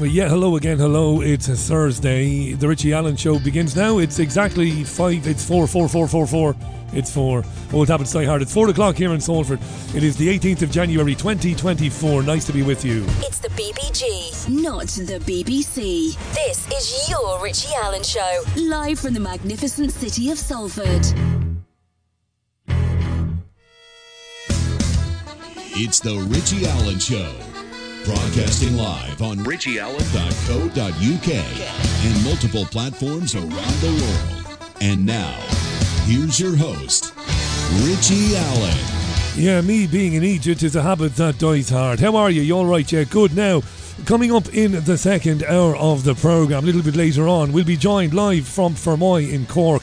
Yeah, hello again. Hello. It's a Thursday. The Richie Allen show begins now. It's exactly five. It's four, four, four, four, four. It's four. Oh, it happens so hard. It's four o'clock here in Salford. It is the 18th of January, 2024. Nice to be with you. It's the BBG, not the BBC. This is your Richie Allen show, live from the magnificent city of Salford. It's the Richie Allen Show. Broadcasting live on richieallen.co.uk and multiple platforms around the world. And now, here's your host, Richie Allen. Yeah, me being in Egypt is a habit that dies hard. How are you? You all right? Yeah, good. Now, coming up in the second hour of the programme, a little bit later on, we'll be joined live from Fermoy in Cork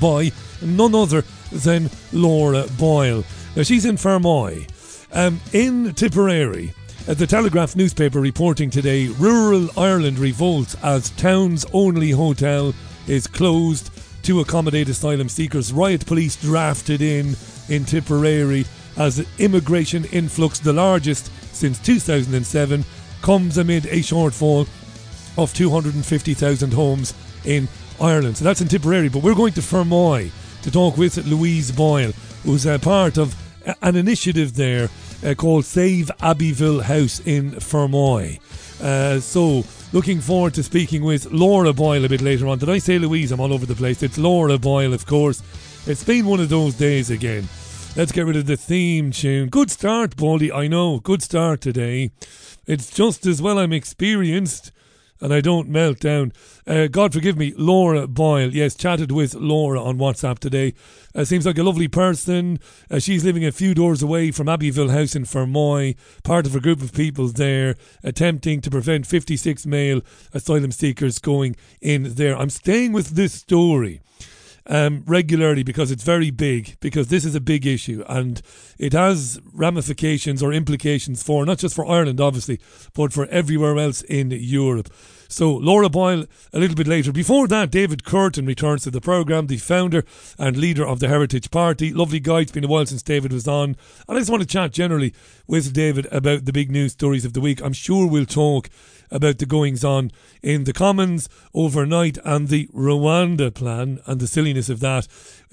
by none other than Laura Boyle. Now, she's in Fermoy. Um, in Tipperary, the Telegraph newspaper reporting today rural Ireland revolts as town's only hotel is closed to accommodate asylum seekers. Riot police drafted in in Tipperary as immigration influx, the largest since 2007, comes amid a shortfall of 250,000 homes in Ireland. So that's in Tipperary, but we're going to Fermoy to talk with Louise Boyle, who's a part of an initiative there uh, called Save Abbeyville House in Fermoy. Uh, so, looking forward to speaking with Laura Boyle a bit later on. Did I say Louise? I'm all over the place. It's Laura Boyle, of course. It's been one of those days again. Let's get rid of the theme tune. Good start, Baldy. I know. Good start today. It's just as well I'm experienced and I don't melt down. Uh, God forgive me, Laura Boyle. Yes, chatted with Laura on WhatsApp today. Uh, seems like a lovely person. Uh, she's living a few doors away from Abbeyville House in Fermoy, part of a group of people there attempting to prevent 56 male asylum seekers going in there. I'm staying with this story. Um, regularly because it's very big, because this is a big issue and it has ramifications or implications for not just for Ireland, obviously, but for everywhere else in Europe. So, Laura Boyle a little bit later. Before that, David Kurten returns to the programme, the founder and leader of the Heritage Party. Lovely guy. It's been a while since David was on. And I just want to chat generally with David about the big news stories of the week. I'm sure we'll talk about the goings on in the Commons overnight and the Rwanda plan and the silliness of that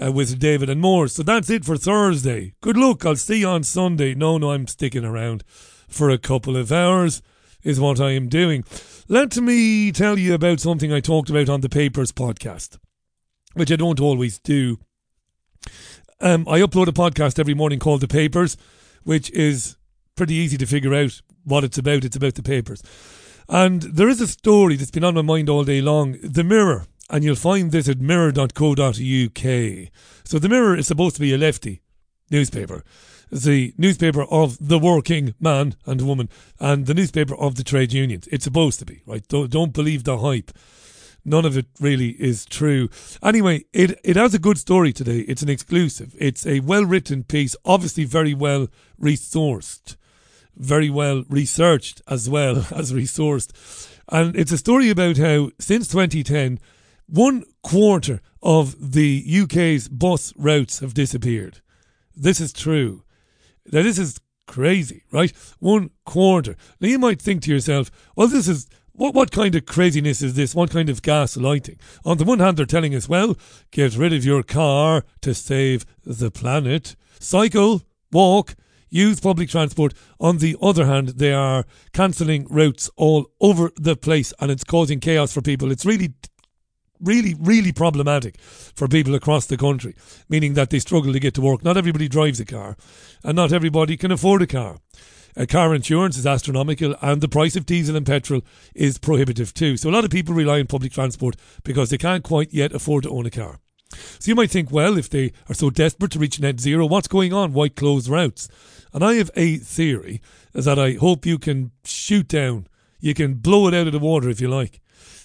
uh, with David and more. So that's it for Thursday. Good luck. I'll see you on Sunday. No, no, I'm sticking around for a couple of hours, is what I am doing. Let me tell you about something I talked about on the Papers podcast, which I don't always do. Um, I upload a podcast every morning called The Papers, which is pretty easy to figure out what it's about. It's about the papers. And there is a story that's been on my mind all day long The Mirror. And you'll find this at mirror.co.uk. So The Mirror is supposed to be a lefty newspaper. It's the newspaper of the working man and woman and the newspaper of the trade unions. It's supposed to be, right? Don't, don't believe the hype. None of it really is true. Anyway, it, it has a good story today. It's an exclusive. It's a well written piece, obviously very well resourced very well researched as well as resourced. And it's a story about how since 2010, one quarter of the UK's bus routes have disappeared. This is true. Now, this is crazy, right? One quarter. Now, you might think to yourself, well, this is. What, what kind of craziness is this? What kind of gaslighting? On the one hand, they're telling us, well, get rid of your car to save the planet. Cycle, walk, use public transport. On the other hand, they are cancelling routes all over the place and it's causing chaos for people. It's really really, really problematic for people across the country, meaning that they struggle to get to work. Not everybody drives a car, and not everybody can afford a car. A car insurance is astronomical, and the price of diesel and petrol is prohibitive too. So, a lot of people rely on public transport because they can't quite yet afford to own a car. So, you might think, well, if they are so desperate to reach net zero, what's going on? Why close routes? And I have a theory that I hope you can shoot down. You can blow it out of the water if you like.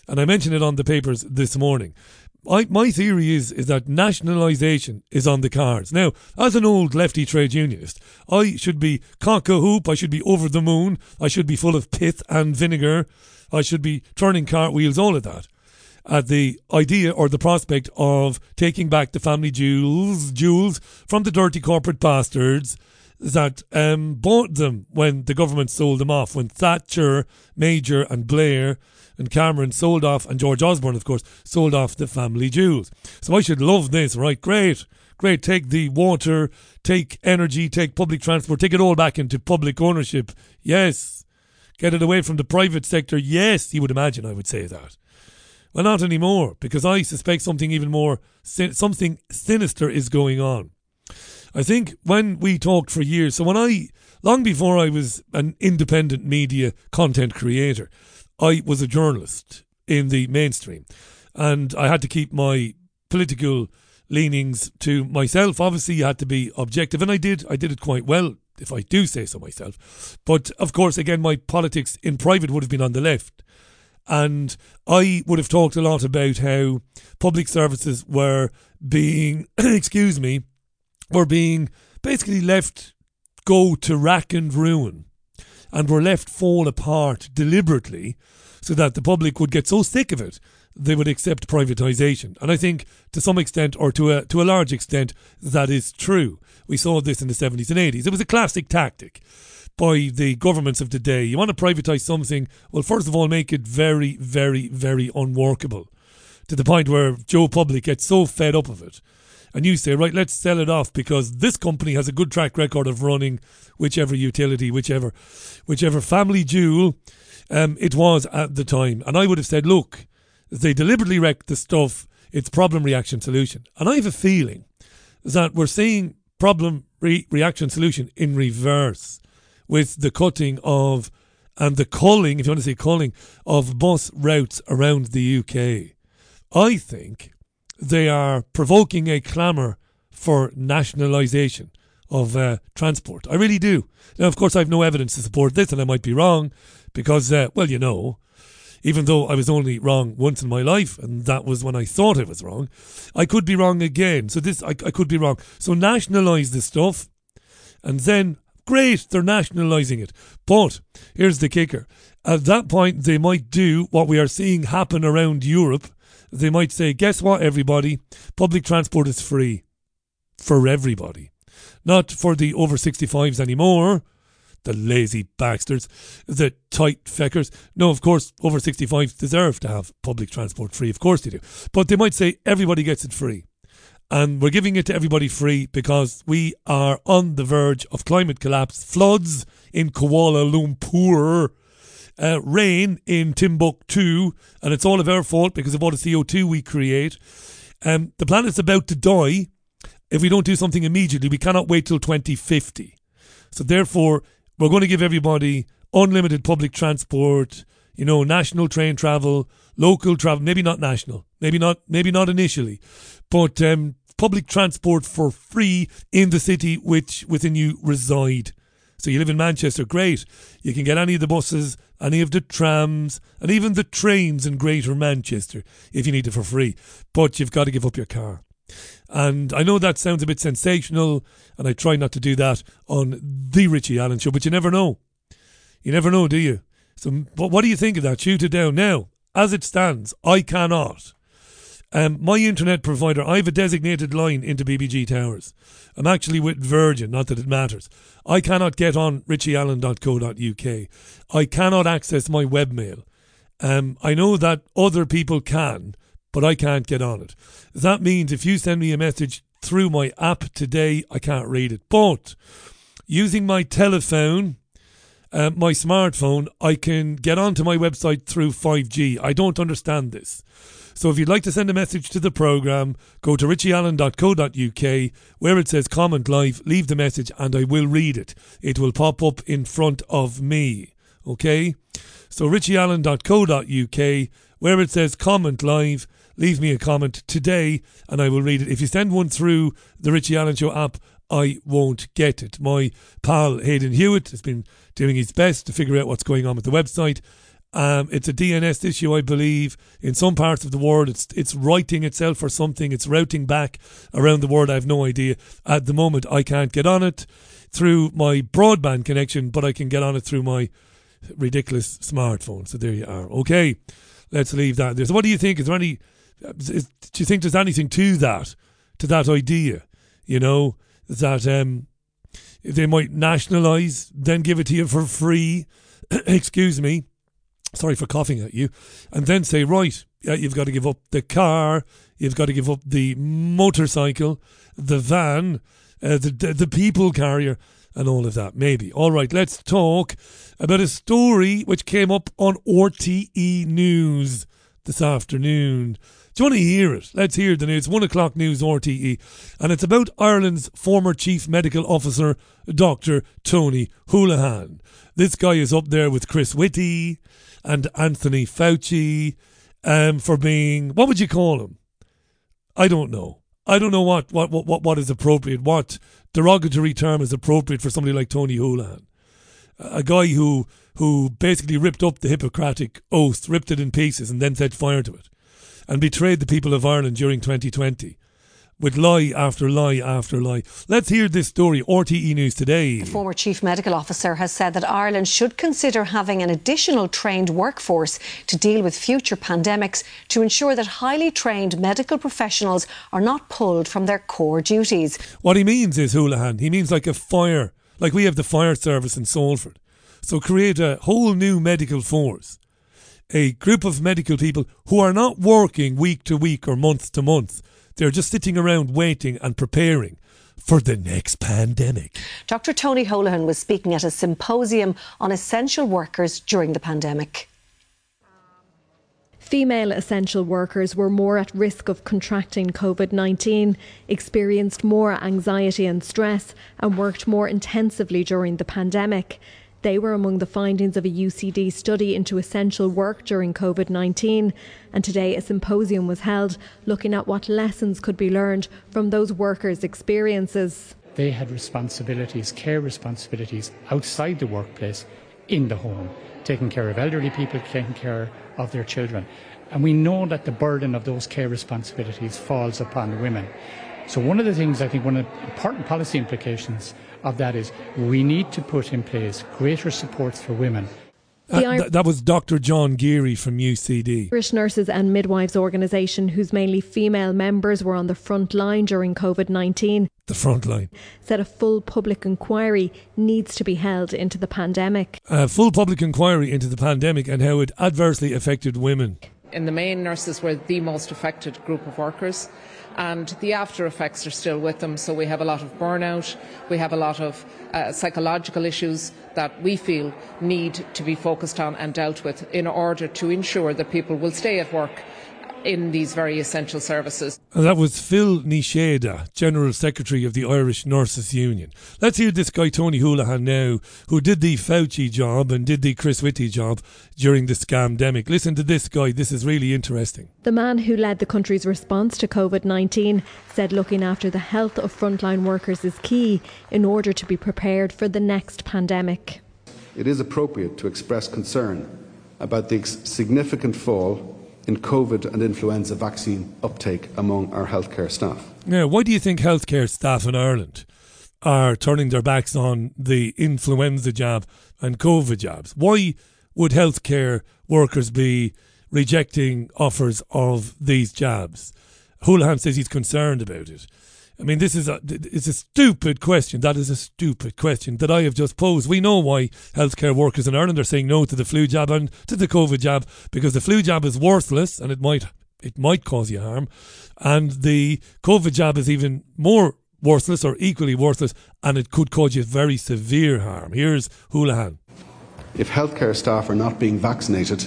And I mentioned it on the papers this morning. I, my theory is is that nationalisation is on the cards. Now, as an old lefty trade unionist, I should be cock a hoop, I should be over the moon, I should be full of pith and vinegar, I should be turning cartwheels, all of that. At the idea or the prospect of taking back the family jewels, jewels from the dirty corporate bastards that um, bought them when the government sold them off, when Thatcher, Major, and Blair and Cameron sold off, and George Osborne, of course, sold off the family jewels. So I should love this, right? Great. Great. Take the water, take energy, take public transport, take it all back into public ownership. Yes. Get it away from the private sector. Yes, you would imagine I would say that. Well, not anymore, because I suspect something even more, something sinister is going on. I think when we talked for years, so when I, long before I was an independent media content creator, I was a journalist in the mainstream. And I had to keep my political leanings to myself. Obviously, you had to be objective, and I did. I did it quite well, if I do say so myself. But of course, again, my politics in private would have been on the left. And I would have talked a lot about how public services were being, excuse me, were being basically left go to rack and ruin and were left fall apart deliberately so that the public would get so sick of it they would accept privatization. And I think to some extent or to a to a large extent that is true. We saw this in the 70s and 80s. It was a classic tactic by the governments of the day. You want to privatize something, well first of all make it very very very unworkable to the point where Joe Public gets so fed up of it and you say, right, let's sell it off because this company has a good track record of running whichever utility, whichever, whichever family jewel um, it was at the time. And I would have said, look, they deliberately wrecked the stuff. It's problem reaction solution. And I have a feeling that we're seeing problem re- reaction solution in reverse with the cutting of and the culling, if you want to say culling, of bus routes around the UK. I think they are provoking a clamour for nationalisation of uh, transport. I really do. Now, of course, I have no evidence to support this, and I might be wrong because, uh, well, you know, even though I was only wrong once in my life, and that was when I thought I was wrong, I could be wrong again. So this, I, I could be wrong. So nationalise the stuff, and then great, they're nationalising it. But here's the kicker: at that point, they might do what we are seeing happen around Europe they might say, guess what, everybody? Public transport is free for everybody. Not for the over 65s anymore. The lazy bastards, the tight feckers. No, of course, over 65s deserve to have public transport free. Of course they do. But they might say everybody gets it free. And we're giving it to everybody free because we are on the verge of climate collapse, floods in Kuala Lumpur, uh, rain in Timbuktu, and it's all of our fault because of all the CO2 we create. Um, the planet's about to die if we don't do something immediately. We cannot wait till 2050. So, therefore, we're going to give everybody unlimited public transport, you know, national train travel, local travel, maybe not national, maybe not, maybe not initially, but um, public transport for free in the city which within you reside. So you live in Manchester, great. You can get any of the buses, any of the trams, and even the trains in Greater Manchester if you need it for free. But you've got to give up your car. And I know that sounds a bit sensational, and I try not to do that on the Richie Allen show, but you never know. You never know, do you? So, what do you think of that? Shoot it down. Now, as it stands, I cannot um, my internet provider, I have a designated line into BBG Towers. I'm actually with Virgin, not that it matters. I cannot get on richieallen.co.uk. I cannot access my webmail. Um, I know that other people can, but I can't get on it. That means if you send me a message through my app today, I can't read it. But using my telephone, uh, my smartphone, I can get onto my website through 5G. I don't understand this. So if you'd like to send a message to the programme, go to richieallen.co.uk where it says comment live, leave the message and I will read it. It will pop up in front of me. Okay? So richieallen.co.uk where it says comment live, leave me a comment today and I will read it. If you send one through the Richie Allen Show app, I won't get it. My pal Hayden Hewitt has been doing his best to figure out what's going on with the website um, it's a DNS issue, I believe. In some parts of the world, it's it's writing itself or something. It's routing back around the world. I have no idea. At the moment, I can't get on it through my broadband connection, but I can get on it through my ridiculous smartphone. So there you are. Okay, let's leave that there. So, what do you think? Is there any? Is, do you think there's anything to that? To that idea? You know that um, They might nationalise, then give it to you for free. Excuse me. Sorry for coughing at you. And then say, right, you've got to give up the car, you've got to give up the motorcycle, the van, uh, the, the the people carrier, and all of that. Maybe. All right, let's talk about a story which came up on RTE News this afternoon. Do you want to hear it? Let's hear the news. One o'clock news RTE. And it's about Ireland's former chief medical officer, Dr. Tony Holohan. This guy is up there with Chris Whitty and Anthony Fauci um, for being, what would you call him? I don't know. I don't know what, what, what, what is appropriate, what derogatory term is appropriate for somebody like Tony Holohan. A guy who who basically ripped up the Hippocratic Oath, ripped it in pieces, and then set fire to it, and betrayed the people of Ireland during 2020 with lie after lie after lie. Let's hear this story. RTE News today. The former chief medical officer has said that Ireland should consider having an additional trained workforce to deal with future pandemics to ensure that highly trained medical professionals are not pulled from their core duties. What he means is Holohan. He means like a fire, like we have the fire service in Salford. So create a whole new medical force. A group of medical people who are not working week to week or month to month they're just sitting around waiting and preparing for the next pandemic. Dr. Tony Holohan was speaking at a symposium on essential workers during the pandemic. Female essential workers were more at risk of contracting COVID 19, experienced more anxiety and stress, and worked more intensively during the pandemic. They were among the findings of a UCD study into essential work during COVID 19. And today, a symposium was held looking at what lessons could be learned from those workers' experiences. They had responsibilities, care responsibilities outside the workplace, in the home, taking care of elderly people, taking care of their children. And we know that the burden of those care responsibilities falls upon women. So, one of the things I think, one of the important policy implications of that is we need to put in place greater supports for women. Uh, th- that was Dr. John Geary from UCD. Irish Nurses and Midwives organisation, whose mainly female members were on the front line during COVID 19. The front line. Said a full public inquiry needs to be held into the pandemic. A full public inquiry into the pandemic and how it adversely affected women. In the main, nurses were the most affected group of workers and the after effects are still with them. So we have a lot of burnout, we have a lot of uh, psychological issues that we feel need to be focused on and dealt with in order to ensure that people will stay at work in these very essential services. And that was Phil Ní Sheaghdha, General Secretary of the Irish Nurses Union. Let's hear this guy, Tony Holohan, now, who did the Fauci job and did the Chris Whitty job during the scamdemic. Listen to this guy, this is really interesting. The man who led the country's response to COVID 19 said looking after the health of frontline workers is key in order to be prepared for the next pandemic. It is appropriate to express concern about the significant fall in COVID and influenza vaccine uptake among our healthcare staff. Now, why do you think healthcare staff in Ireland are turning their backs on the influenza jab and COVID jabs? Why would healthcare workers be rejecting offers of these jabs? Holohan says he's concerned about it. I mean, this is a it's a stupid question. That is a stupid question that I have just posed. We know why healthcare workers in Ireland are saying no to the flu jab and to the COVID jab because the flu jab is worthless and it might it might cause you harm, and the COVID jab is even more worthless or equally worthless, and it could cause you very severe harm. Here's Holohan. If healthcare staff are not being vaccinated,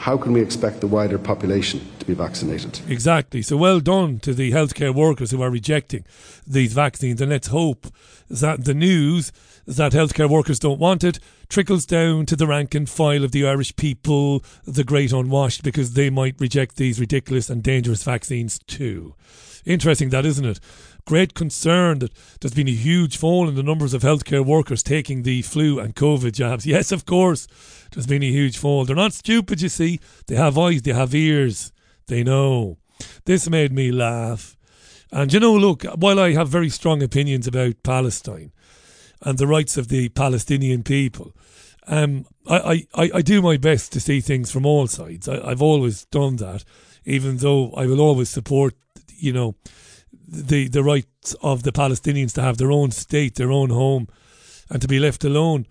how can we expect the wider population to be vaccinated? Exactly. So well done to the healthcare workers who are rejecting these vaccines. And let's hope that the news that healthcare workers don't want it trickles down to the rank and file of the Irish people, the great unwashed, because they might reject these ridiculous and dangerous vaccines too. Interesting that, isn't it? Great concern that there's been a huge fall in the numbers of healthcare workers taking the flu and COVID jabs. Yes, of course, there's been a huge fall. They're not stupid, you see. They have eyes, they have ears, they know. This made me laugh. And you know, look, while I have very strong opinions about Palestine and the rights of the Palestinian people, um, I, I, I do my best to see things from all sides. I, I've always done that, even though I will always support, you know, the the rights of the Palestinians to have their own state, their own home, and to be left alone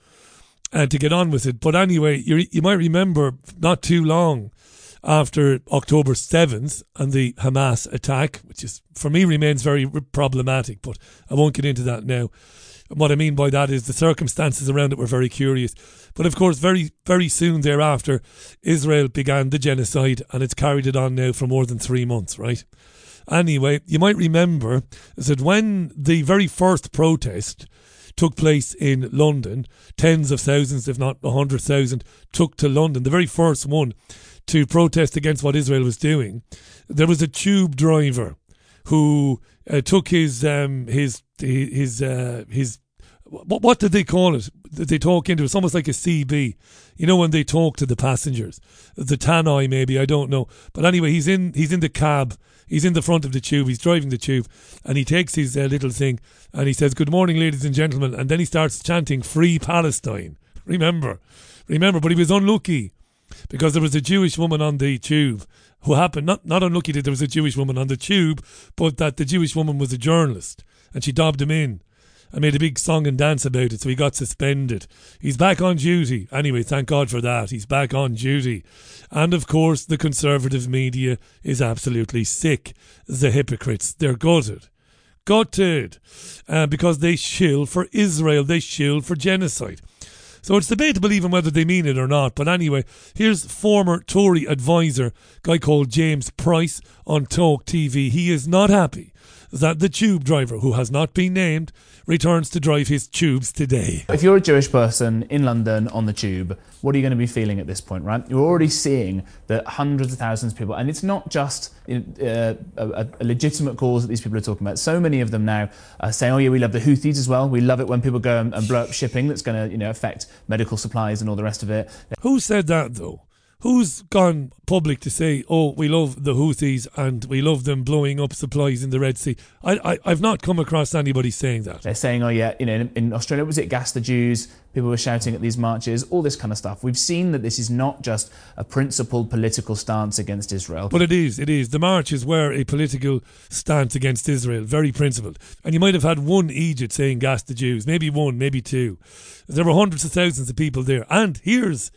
and to get on with it. But anyway, you you might remember not too long after October 7th and the Hamas attack, which is for me remains very problematic, but I won't get into that now. And what I mean by that is the circumstances around it were very curious. But of course, very, very soon thereafter, Israel began the genocide and it's carried it on now for more than three months, right? Anyway, you might remember that when the very first protest took place in London, tens of thousands, if not a hundred thousand, took to London, the very first one to protest against what Israel was doing, there was a tube driver who uh, took his um, his his uh, his what, what did they call it? They talk into it's almost like a CB. You know when they talk to the passengers, the tannoy maybe I don't know. But anyway, he's in he's in the cab. He's in the front of the tube. He's driving the tube, and he takes his uh, little thing and he says, "Good morning, ladies and gentlemen." And then he starts chanting "Free Palestine." Remember, remember. But he was unlucky because there was a Jewish woman on the tube who happened not not unlucky that there was a Jewish woman on the tube, but that the Jewish woman was a journalist and she dobbed him in and made a big song and dance about it, so he got suspended. He's back on duty. Anyway, thank God for that. He's back on duty. And of course, the conservative media is absolutely sick. The hypocrites, they're gutted. Gutted. Uh, because they shill for Israel, they shill for genocide. So it's debatable even whether they mean it or not. But anyway, here's former Tory advisor, guy called James Price on Talk TV. He is not happy that the tube driver, who has not been named, returns to drive his tubes today. If you're a Jewish person in London on the tube, what are you going to be feeling at this point, right? You're already seeing that hundreds of thousands of people, and it's not just uh, a, a, legitimate cause that these people are talking about. So many of them now are saying, "Oh yeah, we love the Houthis as well. We love it when people go and, and blow up shipping that's going to, you know, affect medical supplies and all the rest of it." Who said that though? Who's gone public to say, "Oh, we love the Houthis and we love them blowing up supplies in the Red Sea"? I, I have not come across anybody saying that. They're saying, "Oh yeah, you know, in, in, Australia was it gas the Jews?" People were shouting at these marches, all this kind of stuff. We've seen that this is not just a principled political stance against Israel. But it is, it is. The marches were a political stance against Israel, very principled. And you might have had one Egypt saying gas the Jews, maybe one, maybe two. There were hundreds of thousands of people there. And here's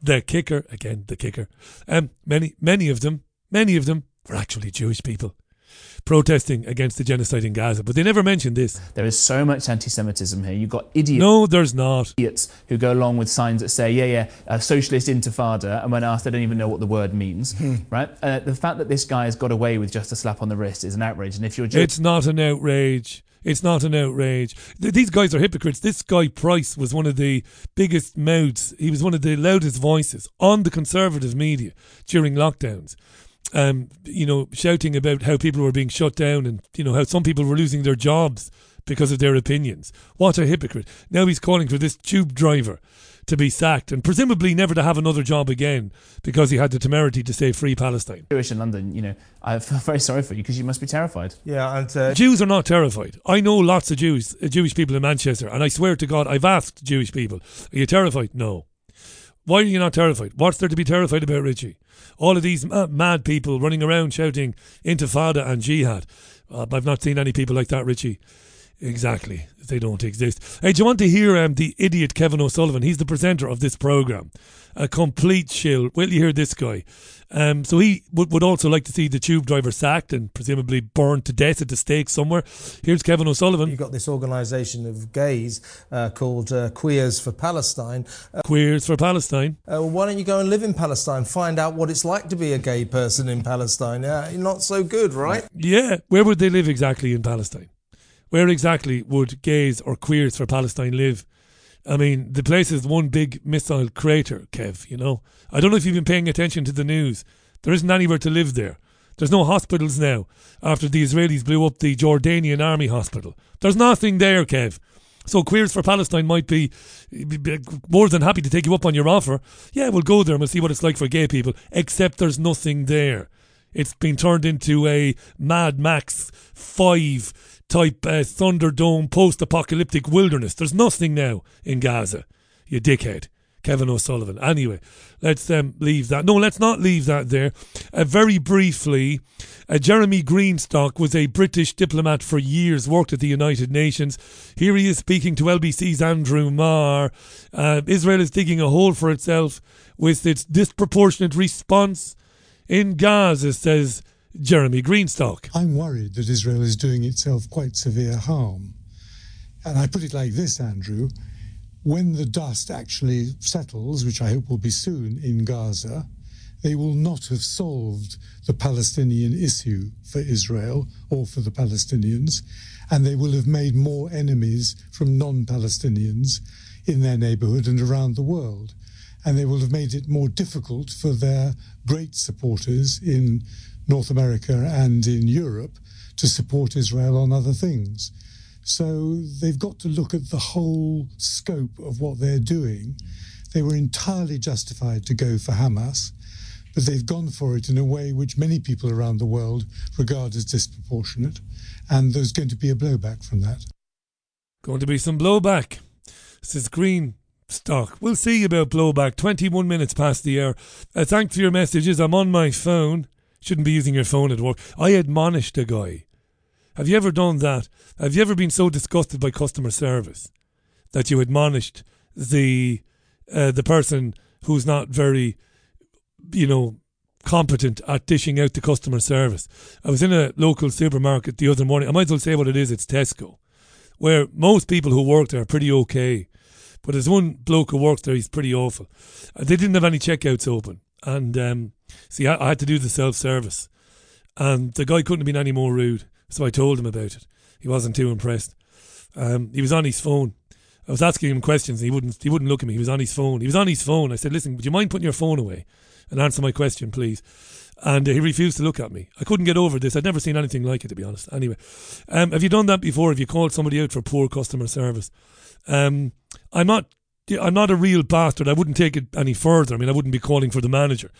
the kicker again, the kicker. Um, many, many of them, many of them were actually Jewish people protesting against the genocide in Gaza, but they never mentioned this. There is so much anti-Semitism here. You've got idiots. No, there's not. Idiots who go along with signs that say, "Yeah, yeah, a socialist intifada," and when asked, they don't even know what the word means. Hmm. right? Uh, the fact that this guy has got away with just a slap on the wrist is an outrage. And if you're, it's not an outrage. It's not an outrage. These guys are hypocrites. This guy Price was one of the biggest mouths. He was one of the loudest voices on the conservative media during lockdowns. Um, you know, shouting about how people were being shut down and you know how some people were losing their jobs because of their opinions. What a hypocrite! Now he's calling for this tube driver to be sacked and presumably never to have another job again because he had the temerity to say free Palestine. Jewish in London, you know, I feel very sorry for you because you must be terrified. Yeah, and uh, Jews are not terrified. I know lots of Jews, uh, Jewish people in Manchester, and I swear to God, I've asked Jewish people, "Are you terrified?" No. Why are you not terrified? What's there to be terrified about, Richie? All of these mad people running around shouting intifada and jihad. Uh, I've not seen any people like that, Richie. Exactly. They don't exist. Hey, do you want to hear um, the idiot Kevin O'Sullivan? He's the presenter of this programme. A complete shill. Will you hear this guy? Um, so he would, would also like to see the tube driver sacked and presumably burned to death at the stake somewhere. Here's Kevin O'Sullivan. You've got this organisation of gays uh, called uh, Queers for Palestine. Uh, Queers for Palestine. Uh, well, why don't you go and live in Palestine? Find out what it's like to be a gay person in Palestine. Yeah, not so good, right? Yeah. Where would they live exactly in Palestine? Where exactly would gays or queers for Palestine live? I mean, the place is one big missile crater, Kev, you know. I don't know if you've been paying attention to the news. There isn't anywhere to live there. There's no hospitals now after the Israelis blew up the Jordanian army hospital. There's nothing there, Kev. So Queers for Palestine might be, more than happy to take you up on your offer. Yeah, we'll go there and we'll see what it's like for gay people, except there's nothing there. It's been turned into a Mad Max 5 type uh, Thunderdome post apocalyptic wilderness. There's nothing now in Gaza, you dickhead. Kevin O'Sullivan. Anyway, let's um, leave that. No, let's not leave that there. Uh, very briefly, uh, Jeremy Greenstock was a British diplomat for years, worked at the United Nations. Here he is speaking to LBC's Andrew Marr. Uh, Israel is digging a hole for itself with its disproportionate response in Gaza, says Jeremy Greenstock. I'm worried that Israel is doing itself quite severe harm. And I put it like this, Andrew when the dust actually settles, which I hope will be soon in Gaza, they will not have solved the Palestinian issue for Israel or for the Palestinians, and they will have made more enemies from non Palestinians in their neighborhood and around the world. And they will have made it more difficult for their great supporters in North America and in Europe to support Israel on other things. So they've got to look at the whole scope of what they're doing. They were entirely justified to go for Hamas, but they've gone for it in a way which many people around the world regard as disproportionate, and there's going to be a blowback from that. Going to be some blowback. This is Green Stock. We'll see about blowback. 21 minutes past the hour. Uh, thanks for your messages. I'm on my phone. Shouldn't be using your phone at work. I admonished a guy have you ever done that? Have you ever been so disgusted by customer service that you admonished the uh, the person who's not very, you know, competent at dishing out the customer service? I was in a local supermarket the other morning. I might as well say what it is. It's Tesco, where most people who work there are pretty okay. But there's one bloke who works there, he's pretty awful. Uh, they didn't have any checkouts open. And um, see, I, I had to do the self service. And the guy couldn't have been any more rude. So I told him about it. He wasn't too impressed. Um, he was on his phone. I was asking him questions. And he wouldn't. He wouldn't look at me. He was on his phone. He was on his phone. I said, "Listen, would you mind putting your phone away and answer my question, please?" And uh, he refused to look at me. I couldn't get over this. I'd never seen anything like it, to be honest. Anyway, um, have you done that before? Have you called somebody out for poor customer service? Um, I'm not I'm not a real bastard. I wouldn't take it any further. I mean, I wouldn't be calling for the manager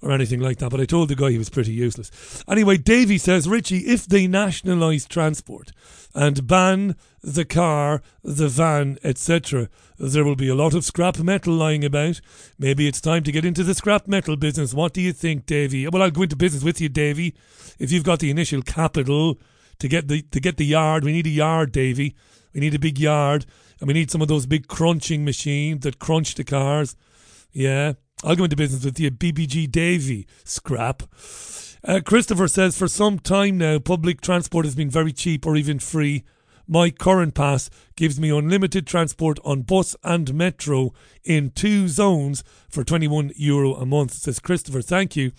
or anything like that. But I told the guy he was pretty useless. Anyway, Davy says, Richie, if they nationalise transport and ban the car, the van, etc., there will be a lot of scrap metal lying about. Maybe it's time to get into the scrap metal business. What do you think, Davy? Well, I'll go into business with you, Davy. If you've got the initial capital to get the to get the yard, we need a yard, Davy. We need a big yard and we need some of those big crunching machines that crunch the cars. Yeah, I'll go into business with you, BBG Davy. Scrap. Uh, Christopher says, for some time now, public transport has been very cheap or even free. My current pass gives me unlimited transport on bus and metro in two zones for 21 euro a month, says Christopher. Thank you.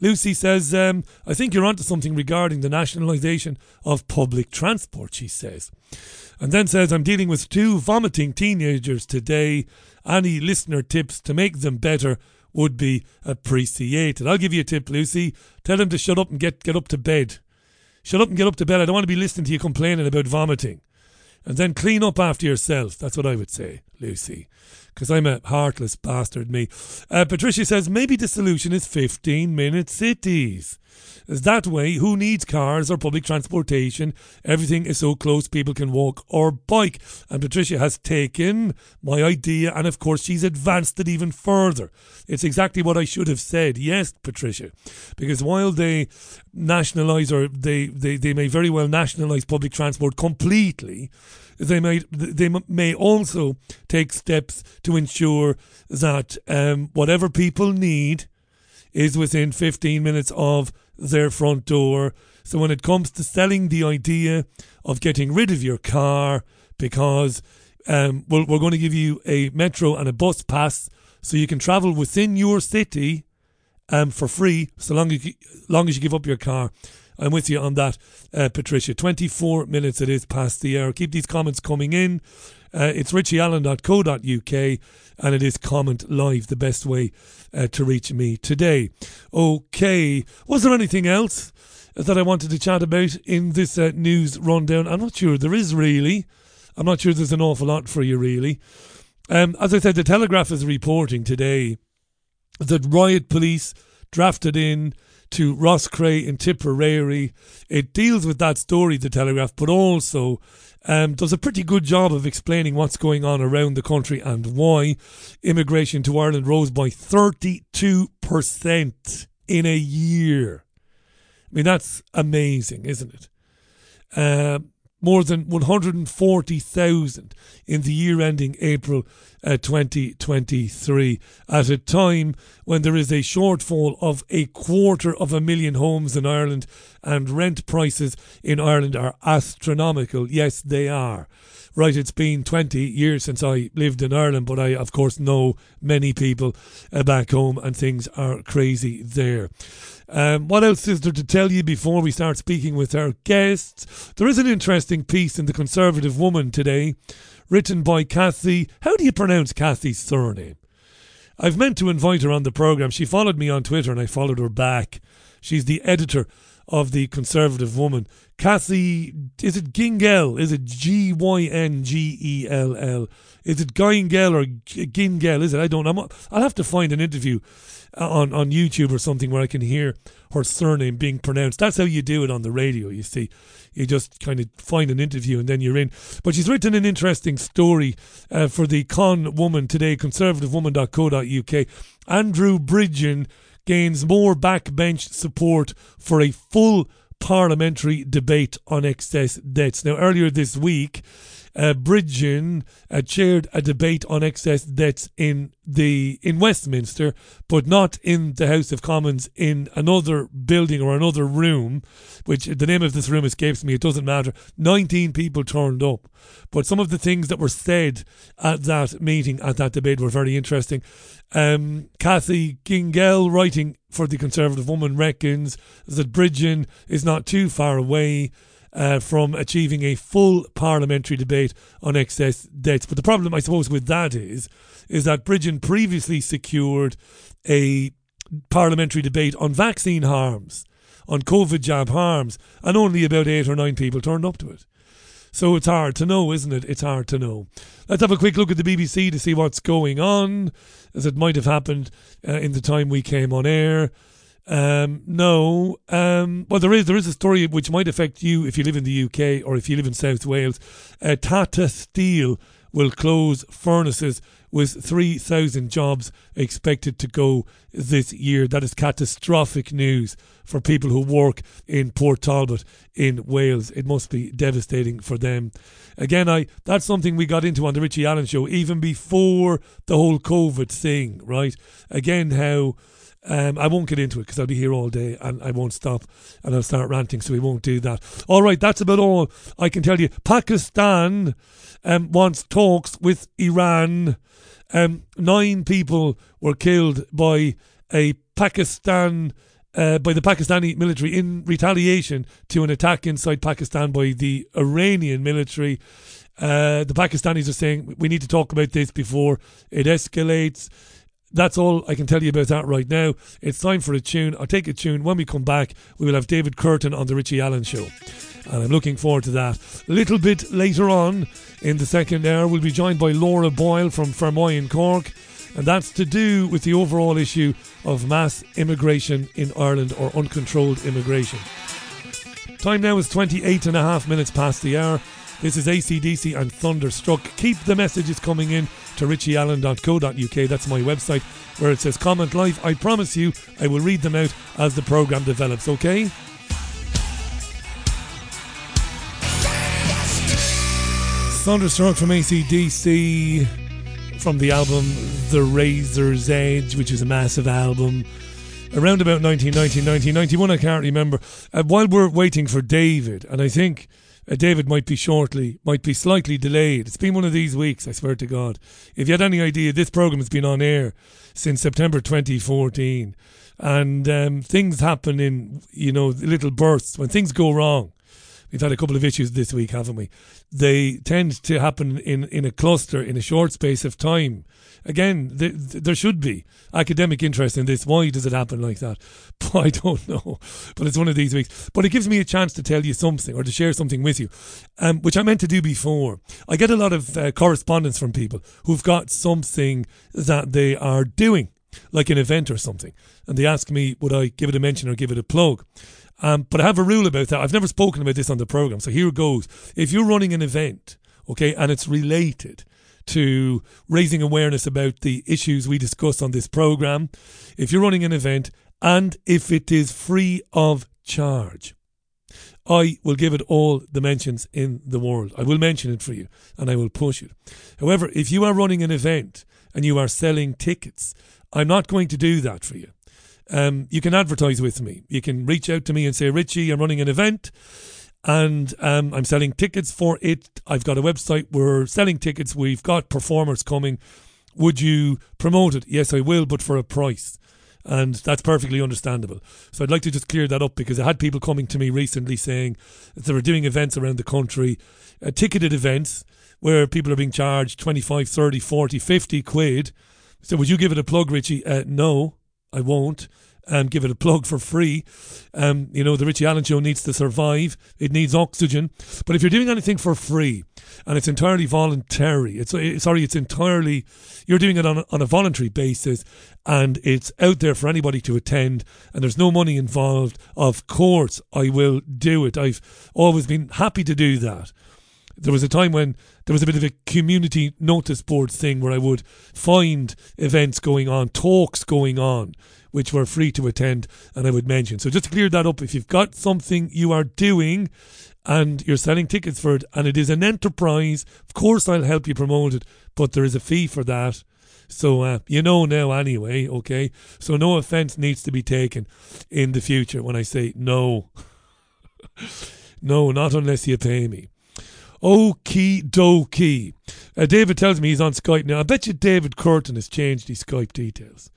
Lucy says, um, I think you're onto something regarding the nationalisation of public transport, she says. And then says, I'm dealing with two vomiting teenagers today. Any listener tips to make them better would be appreciated. I'll give you a tip, Lucy. Tell them to shut up and get, get up to bed. Shut up and get up to bed. I don't want to be listening to you complaining about vomiting. And then clean up after yourself. That's what I would say, Lucy because I'm a heartless bastard, me. Uh, Patricia says maybe the solution is 15 minute cities. That way, who needs cars or public transportation? Everything is so close people can walk or bike. And Patricia has taken my idea and, of course, she's advanced it even further. It's exactly what I should have said. Yes, Patricia. Because while they nationalise or they, they, they may very well nationalise public transport completely, they may they may also take steps to ensure that um, whatever people need is within 15 minutes of their front door. So when it comes to selling the idea of getting rid of your car because um, we're, we're going to give you a metro and a bus pass so you can travel within your city um, for free so long as, you, long as you give up your car. I'm with you on that, uh, Patricia. 24 minutes it is past the hour. Keep these comments coming in. Uh, it's richieallen.co.uk and it is comment live, the best way uh, to reach me today. Okay, was there anything else that I wanted to chat about in this uh, news rundown? I'm not sure there is really. I'm not sure there's an awful lot for you really. Um, as I said, the Telegraph is reporting today that riot police drafted in to Roscrea in Tipperary. It deals with that story, The Telegraph, but also um, does a pretty good job of explaining what's going on around the country and why immigration to Ireland rose by 32% in a year. I mean, that's amazing, isn't it? Uh, more than 140,000 in the year ending April uh, 2023 at a time when there is a shortfall of a quarter of a million homes in Ireland and rent prices in Ireland are astronomical. Yes, they are. Right, it's been 20 years since I lived in Ireland, but I, of course, know many people uh, back home and things are crazy there. Um, what else is there to tell you before we start speaking with our guests? There is an interesting piece in The Conservative Woman today, written by Kathy. How do you pronounce Kathy's surname? I've meant to invite her on the programme. She followed me on Twitter and I followed her back. She's the editor of The Conservative Woman. Kathy, is it Gingell? Is it G Y N G E L L? Is it Gingell or Gingell? Is it? I don't know. I'll have to find an interview on, on YouTube or something where I can hear her surname being pronounced. That's how you do it on the radio, you see. You just kind of find an interview and then you're in. But she's written an interesting story uh, for the Con Woman today, conservativewoman.co.uk. Andrew Bridgen gains more backbench support for a full parliamentary debate on excess deaths. Now, earlier this week, uh, Bridgen uh, chaired a debate on excess deaths in the in Westminster, but not in the House of Commons in another building or another room, which the name of this room escapes me. It doesn't matter. Nineteen people turned up, but some of the things that were said at that meeting at that debate were very interesting. Um, Kathy Gyngell, writing for the Conservative Woman, reckons that Bridgen is not too far away uh, from achieving a full parliamentary debate on excess deaths. But the problem, I suppose, with that is, is that Bridgen previously secured a parliamentary debate on vaccine harms, on COVID jab harms, and only about eight or nine people turned up to it. So it's hard to know, isn't it? It's hard to know. Let's have a quick look at the BBC to see what's going on, as it might have happened uh, in the time we came on air. Um, no. Um, well, there is there is a story which might affect you if you live in the UK or if you live in South Wales. Uh, Tata Steel will close furnaces with 3,000 jobs expected to go this year. That is catastrophic news for people who work in Port Talbot in Wales. It must be devastating for them. Again, I that's something we got into on the Richie Allen show even before the whole COVID thing, right? Again, how um, I won't get into it because I'll be here all day and I won't stop and I'll start ranting, so we won't do that. All right, that's about all I can tell you. Pakistan um, wants talks with Iran. Um, nine people were killed by a Pakistan. Uh, by the Pakistani military in retaliation to an attack inside Pakistan by the Iranian military. Uh, the Pakistanis are saying we need to talk about this before it escalates. That's all I can tell you about that right now. It's time for a tune. I'll take a tune. When we come back, we will have David Kurten on The Richie Allen Show. And I'm looking forward to that. A little bit later on in the second hour, we'll be joined by Laura Boyle from Fermoy in Cork. And that's to do with the overall issue of mass immigration in Ireland or uncontrolled immigration. Time now is 28 and a half minutes past the hour. This is ACDC and Thunderstruck. Keep the messages coming in to richieallen.co.uk. That's my website where it says comment live. I promise you I will read them out as the programme develops, okay? Thunderstruck from ACDC from the album The Razor's Edge, which is a massive album. Around about 1990, 1991, I can't remember. Uh, while we're waiting for David, and I think uh, David might be shortly, might be slightly delayed. It's been one of these weeks, I swear to God. If you had any idea, this program has been on air since September 2014. And um, things happen in, you know, little bursts. When things go wrong, we've had a couple of issues this week, haven't we? They tend to happen in, in a cluster in a short space of time. Again, th- th- there should be academic interest in this. Why does it happen like that? I don't know. But it's one of these weeks. But it gives me a chance to tell you something or to share something with you, um, which I meant to do before. I get a lot of uh, correspondence from people who've got something that they are doing, like an event or something, and they ask me, would I give it a mention or give it a plug? Um, but I have a rule about that. I've never spoken about this on the program, so here goes. If you're running an event, okay, and it's related to raising awareness about the issues we discuss on this program, if you're running an event and if it is free of charge, I will give it all the mentions in the world. I will mention it for you and I will push it. However, if you are running an event and you are selling tickets, I'm not going to do that for you. Um, you can advertise with me. You can reach out to me and say, Richie, I'm running an event and um, I'm selling tickets for it. I've got a website. We're selling tickets. We've got performers coming. Would you promote it? Yes, I will, but for a price. And that's perfectly understandable. So I'd like to just clear that up because I had people coming to me recently saying that they were doing events around the country, uh, ticketed events where people are being charged 25, 30, 40, 50 quid. So would you give it a plug, Richie? Uh, no, I won't um, give it a plug for free. Um, you know, the Richie Allen Show needs to survive. It needs oxygen. But if you're doing anything for free and it's entirely voluntary, it's sorry, it's entirely you're doing it on on a voluntary basis and it's out there for anybody to attend and there's no money involved. Of course, I will do it. I've always been happy to do that there was a time when there was a bit of a community notice board thing where I would find events going on, talks going on, which were free to attend, and I would mention. So just to clear that up, if you've got something you are doing and you're selling tickets for it, and it is an enterprise, of course I'll help you promote it, but there is a fee for that. So uh, you know now anyway, okay? So no offense needs to be taken in the future when I say no. no, not unless you pay me. Okie dokie. Uh, David tells me he's on Skype now. I bet you David Kurten has changed his Skype details.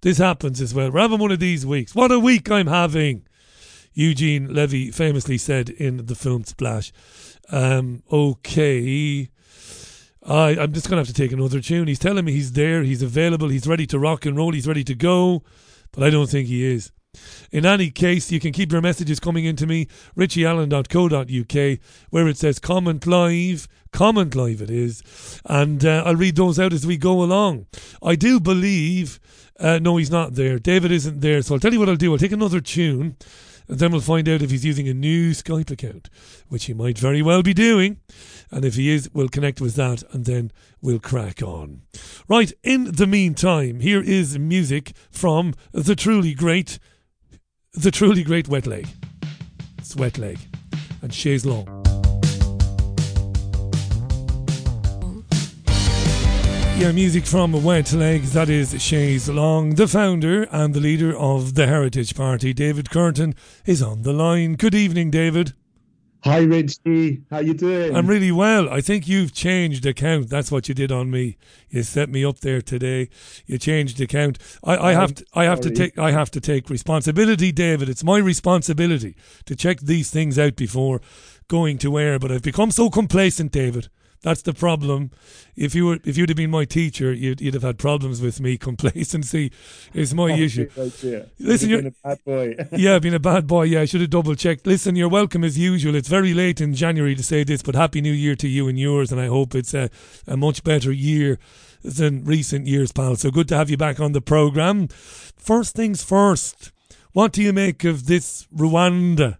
This happens as well. We're having one of these weeks. What a week I'm having. Eugene Levy famously said in the film Splash. Um, okay. I, I'm just going to have to take another tune. He's telling me he's there, he's available, he's ready to rock and roll, he's ready to go, but I don't think he is. In any case, you can keep your messages coming into me, richieallen.co.uk, where it says comment live, comment live it is, and uh, I'll read those out as we go along. I do believe uh, no, he's not there. David isn't there. So I'll tell you what I'll do. I'll take another tune, and then we'll find out if he's using a new Skype account, which he might very well be doing. And if he is, we'll connect with that, and then we'll crack on. Right. In the meantime, here is music from the truly great, the truly great Wet Leg. It's Wet Leg, and Chaise Longue. Yeah, music from Wet Legs, that is Chaise Longue. The founder and the leader of the Heritage Party, David Kurten, is on the line. Good evening, David. Hi, Richie. How you doing? I'm really well. I think you've changed account. That's what you did on me. You set me up there today. You changed account. I, I have to. I have to take. I have to take responsibility, David. It's my responsibility to check these things out before going to air. But I've become so complacent, David. That's the problem. If you were, if you'd have been my teacher, you'd, you'd have had problems with me. Complacency is my oh, issue. Listen, you're a bad boy. yeah, being a bad boy. Yeah, I should have double checked. Listen, you're welcome as usual. It's very late in January to say this, but happy New Year to you and yours, and I hope it's a, a much better year than recent years, pal. So good to have you back on the program. First things first. What do you make of this Rwanda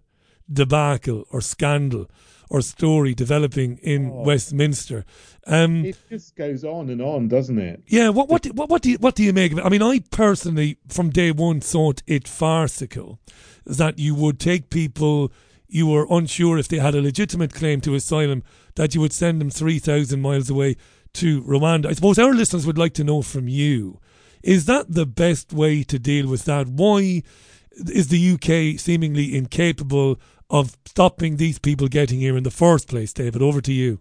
debacle or scandal? Or story developing in oh. Westminster. Um, it just goes on and on, doesn't it? Yeah. What what do, what what do you what do you make of it? I mean, I personally, from day one, thought it farcical that you would take people you were unsure if they had a legitimate claim to asylum that you would send them three thousand miles away to Rwanda. I suppose our listeners would like to know from you: is that the best way to deal with that? Why? is the UK seemingly incapable of stopping these people getting here in the first place, David. Over to you.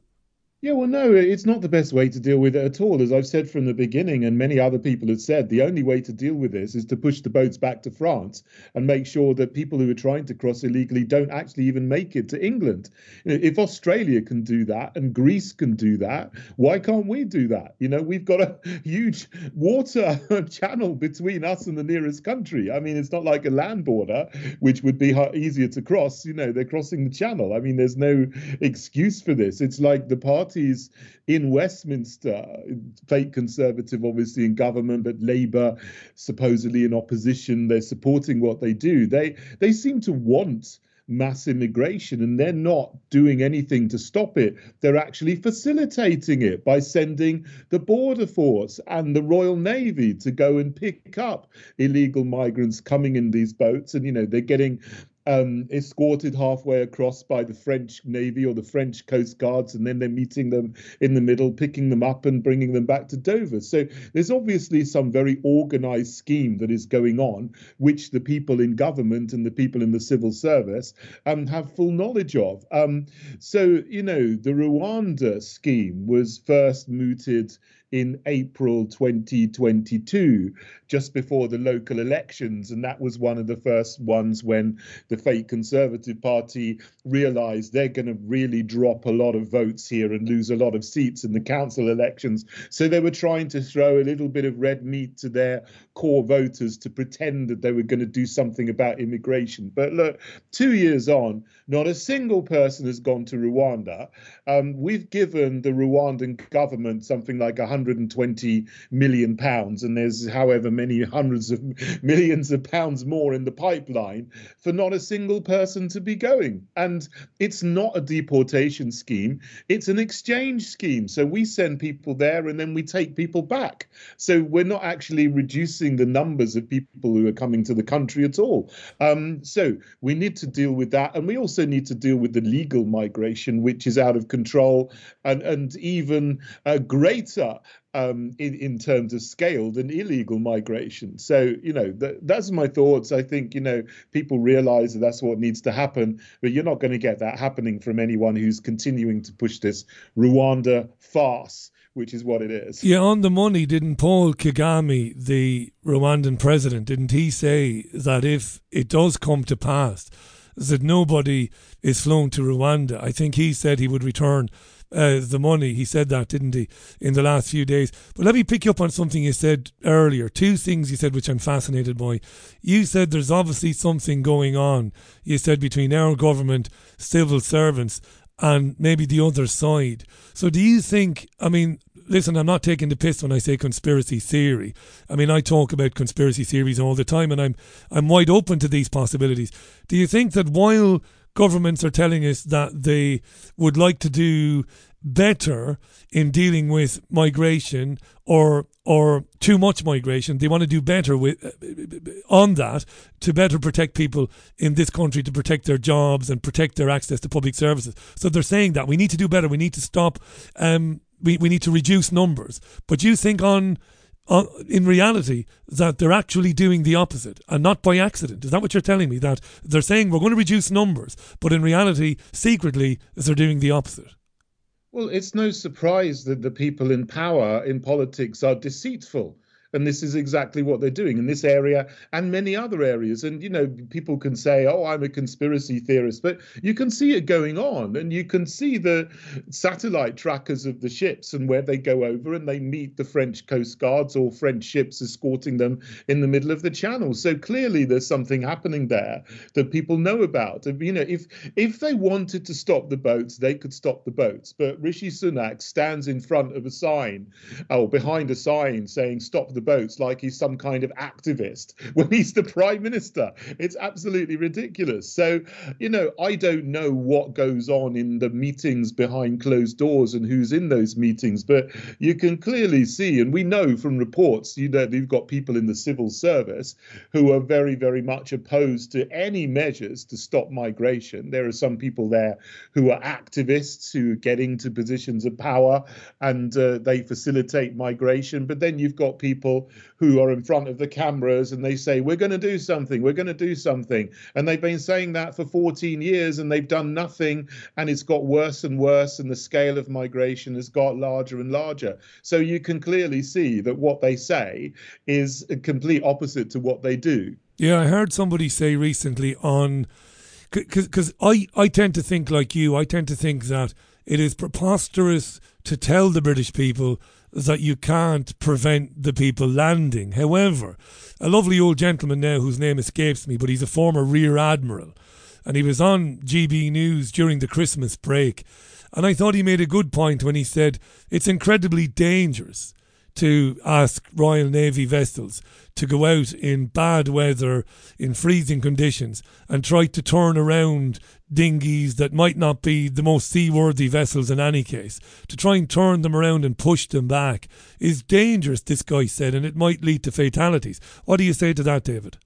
Yeah, well, no, it's not the best way to deal with it at all. As I've said from the beginning, and many other people have said, the only way to deal with this is to push the boats back to France and make sure that people who are trying to cross illegally don't actually even make it to England. If Australia can do that and Greece can do that, why can't we do that? You know, we've got a huge water channel between us and the nearest country. I mean, it's not like a land border, which would be easier to cross. You know, they're crossing the channel. I mean, there's no excuse for this. It's like the part parties in Westminster, fake Conservative obviously in government, but Labour supposedly in opposition, they're supporting what they do. They they seem to want mass immigration and they're not doing anything to stop it. They're actually facilitating it by sending the Border Force and the Royal Navy to go and pick up illegal migrants coming in these boats. And, you know, they're getting um, escorted halfway across by the French Navy or the French Coast Guards, and then they're meeting them in the middle, picking them up and bringing them back to Dover. So there's obviously some very organized scheme that is going on, which the people in government and the people in the civil service um, have full knowledge of. Um, so, you know, the Rwanda scheme was first mooted in April 2022, just before the local elections. And that was one of the first ones when the fake Conservative Party realized they're going to really drop a lot of votes here and lose a lot of seats in the council elections. So they were trying to throw a little bit of red meat to their core voters to pretend that they were going to do something about immigration. But look, two years on, not a single person has gone to Rwanda. Um, we've given the Rwandan government something like 120 million pounds, and there's however many hundreds of millions of pounds more in the pipeline for not a single person to be going. And it's not a deportation scheme, it's an exchange scheme. So we send people there and then we take people back. So we're not actually reducing the numbers of people who are coming to the country at all. Um, so we need to deal with that. And we also need to deal with the legal migration, which is out of control and, and even uh, greater um, in, in terms of scale than illegal migration. So, you know, th- that's my thoughts. I think, you know, people realize that that's what needs to happen, but you're not going to get that happening from anyone who's continuing to push this Rwanda farce. Which is what it is. Yeah, on the money, didn't Paul Kagame, the Rwandan president, didn't he say that if it does come to pass that nobody is flown to Rwanda, I think he said he would return uh, the money. He said that, didn't he, in the last few days? But let me pick you up on something you said earlier. Two things you said which I'm fascinated by. You said there's obviously something going on. You said between our government, civil servants, and maybe the other side. So do you think, I mean, listen, I'm not taking the piss when I say conspiracy theory. I mean, I talk about conspiracy theories all the time and I'm I'm wide open to these possibilities. Do you think that while governments are telling us that they would like to do better in dealing with migration or or too much migration. They want to do better with uh, on that to better protect people in this country to protect their jobs and protect their access to public services. So they're saying that we need to do better. We need to stop. Um, we we need to reduce numbers. But you think on uh, in reality that they're actually doing the opposite and not by accident. Is that what you're telling me? That they're saying we're going to reduce numbers, but in reality, secretly, they're doing the opposite? Well, it's no surprise that the people in power in politics are deceitful. And this is exactly what they're doing in this area and many other areas. And, you know, people can say, oh, I'm a conspiracy theorist, but you can see it going on. And you can see the satellite trackers of the ships and where they go over and they meet the French Coast Guards or French ships escorting them in the middle of the channel. So clearly there's something happening there that people know about. You know, if if they wanted to stop the boats, they could stop the boats. But Rishi Sunak stands in front of a sign or behind a sign saying, stop the the boats like he's some kind of activist when he's the prime minister. It's absolutely ridiculous. So, you know, I don't know what goes on in the meetings behind closed doors and who's in those meetings, but you can clearly see, and we know from reports, you know, you've got people in the civil service who are very, very much opposed to any measures to stop migration. There are some people there who are activists who are getting to positions of power and uh, they facilitate migration. But then you've got people people who are in front of the cameras and they say, We're going to do something, we're going to do something. And they've been saying that for 14 years and they've done nothing. And it's got worse and worse. And the scale of migration has got larger and larger. So you can clearly see that what they say is a complete opposite to what they do. Yeah, I heard somebody say recently on because I, I tend to think like you. I tend to think that it is preposterous to tell the British people that you can't prevent the people landing. However, a lovely old gentleman now whose name escapes me, but he's a former Rear Admiral, and he was on GB News during the Christmas break. And I thought he made a good point when he said it's incredibly dangerous to ask Royal Navy vessels to go out in bad weather, in freezing conditions, and try to turn around dinghies that might not be the most seaworthy vessels in any case. To try and turn them around and push them back is dangerous, this guy said, and it might lead to fatalities. What do you say to that, David?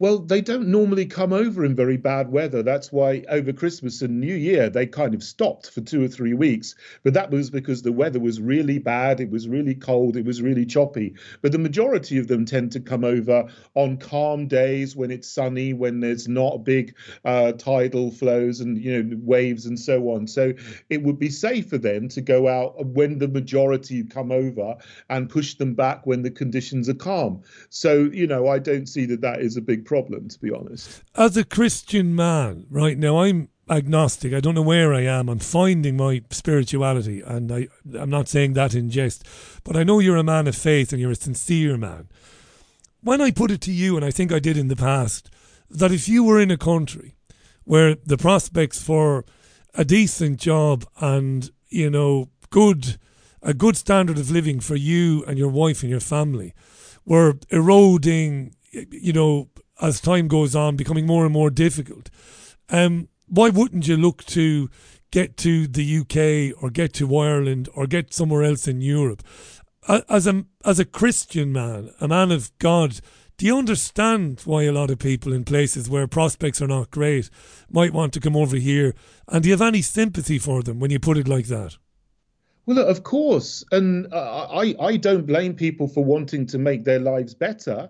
Well, they don't normally come over in very bad weather. That's why over Christmas and New Year they kind of stopped for two or three weeks. But that was because the weather was really bad. It was really cold. It was really choppy. But the majority of them tend to come over on calm days when it's sunny, when there's not big uh, tidal flows and you know waves and so on. So it would be safe for them to go out when the majority come over and push them back when the conditions are calm. So you know I don't see that that is a big problem, to be honest. As a Christian man, right now, I'm agnostic. I don't know where I am. I'm finding my spirituality, and I, I'm not saying that in jest, but I know you're a man of faith and you're a sincere man. When I put it to you, and I think I did in the past, that if you were in a country where the prospects for a decent job and you know good a good standard of living for you and your wife and your family were eroding you know as time goes on, becoming more and more difficult. Um, why wouldn't you look to get to the UK or get to Ireland or get somewhere else in Europe? As a as a Christian man, a man of God, do you understand why a lot of people in places where prospects are not great might want to come over here? And do you have any sympathy for them when you put it like that? Well, of course, and uh, I I don't blame people for wanting to make their lives better.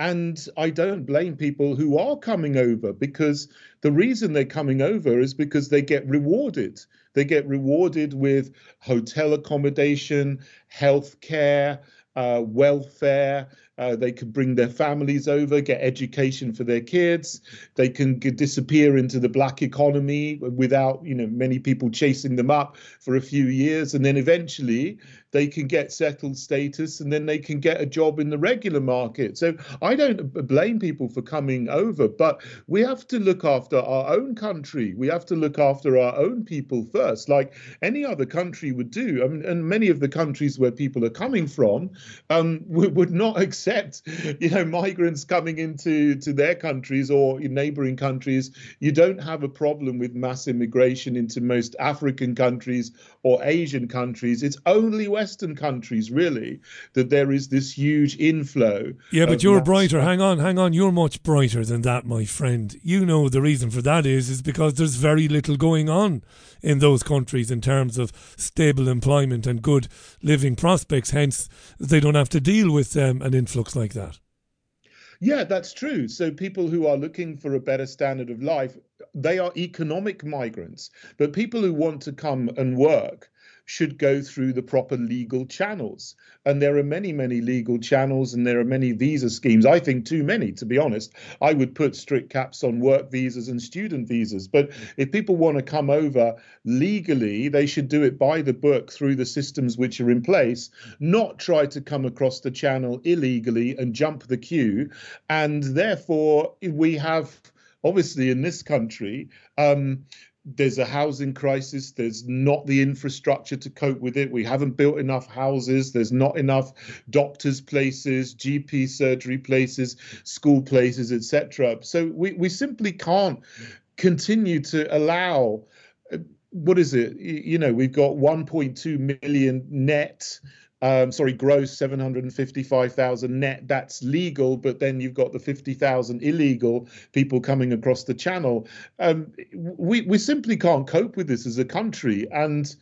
And I don't blame people who are coming over because the reason they're coming over is because they get rewarded. They get rewarded with hotel accommodation, health care, uh, welfare. Uh, they can bring their families over, get education for their kids. They can disappear into the black economy without, you know, many people chasing them up for a few years, and then eventually they can get settled status and then they can get a job in the regular market. So I don't blame people for coming over, but we have to look after our own country. We have to look after our own people first, like any other country would do. I mean, and many of the countries where people are coming from um, would not accept, you know, migrants coming into to their countries or in neighboring countries. You don't have a problem with mass immigration into most African countries or Asian countries. It's only Western countries, really, that there is this huge inflow. Yeah, but you're brighter. Hang on, hang on. You're much brighter than that, my friend. You know the reason for that is is because there's very little going on in those countries in terms of stable employment and good living prospects. Hence, they don't have to deal with um, an influx like that. Yeah, that's true. So people who are looking for a better standard of life, they are economic migrants. But people who want to come and work should go through the proper legal channels. And there are many, many legal channels and there are many visa schemes. I think too many, to be honest. I would put strict caps on work visas and student visas. But if people want to come over legally, they should do it by the book through the systems which are in place, not try to come across the channel illegally and jump the queue. And therefore, we have obviously in this country um, there's a housing crisis. There's not the infrastructure to cope with it. We haven't built enough houses. There's not enough doctors' places, GP surgery places, school places, etc. So we, we simply can't continue to allow. Uh, what is it? You know, we've got 1.2 million net um, sorry, gross 755,000 net. That's legal, but then you've got the 50,000 illegal people coming across the channel. Um, we we simply can't cope with this as a country, and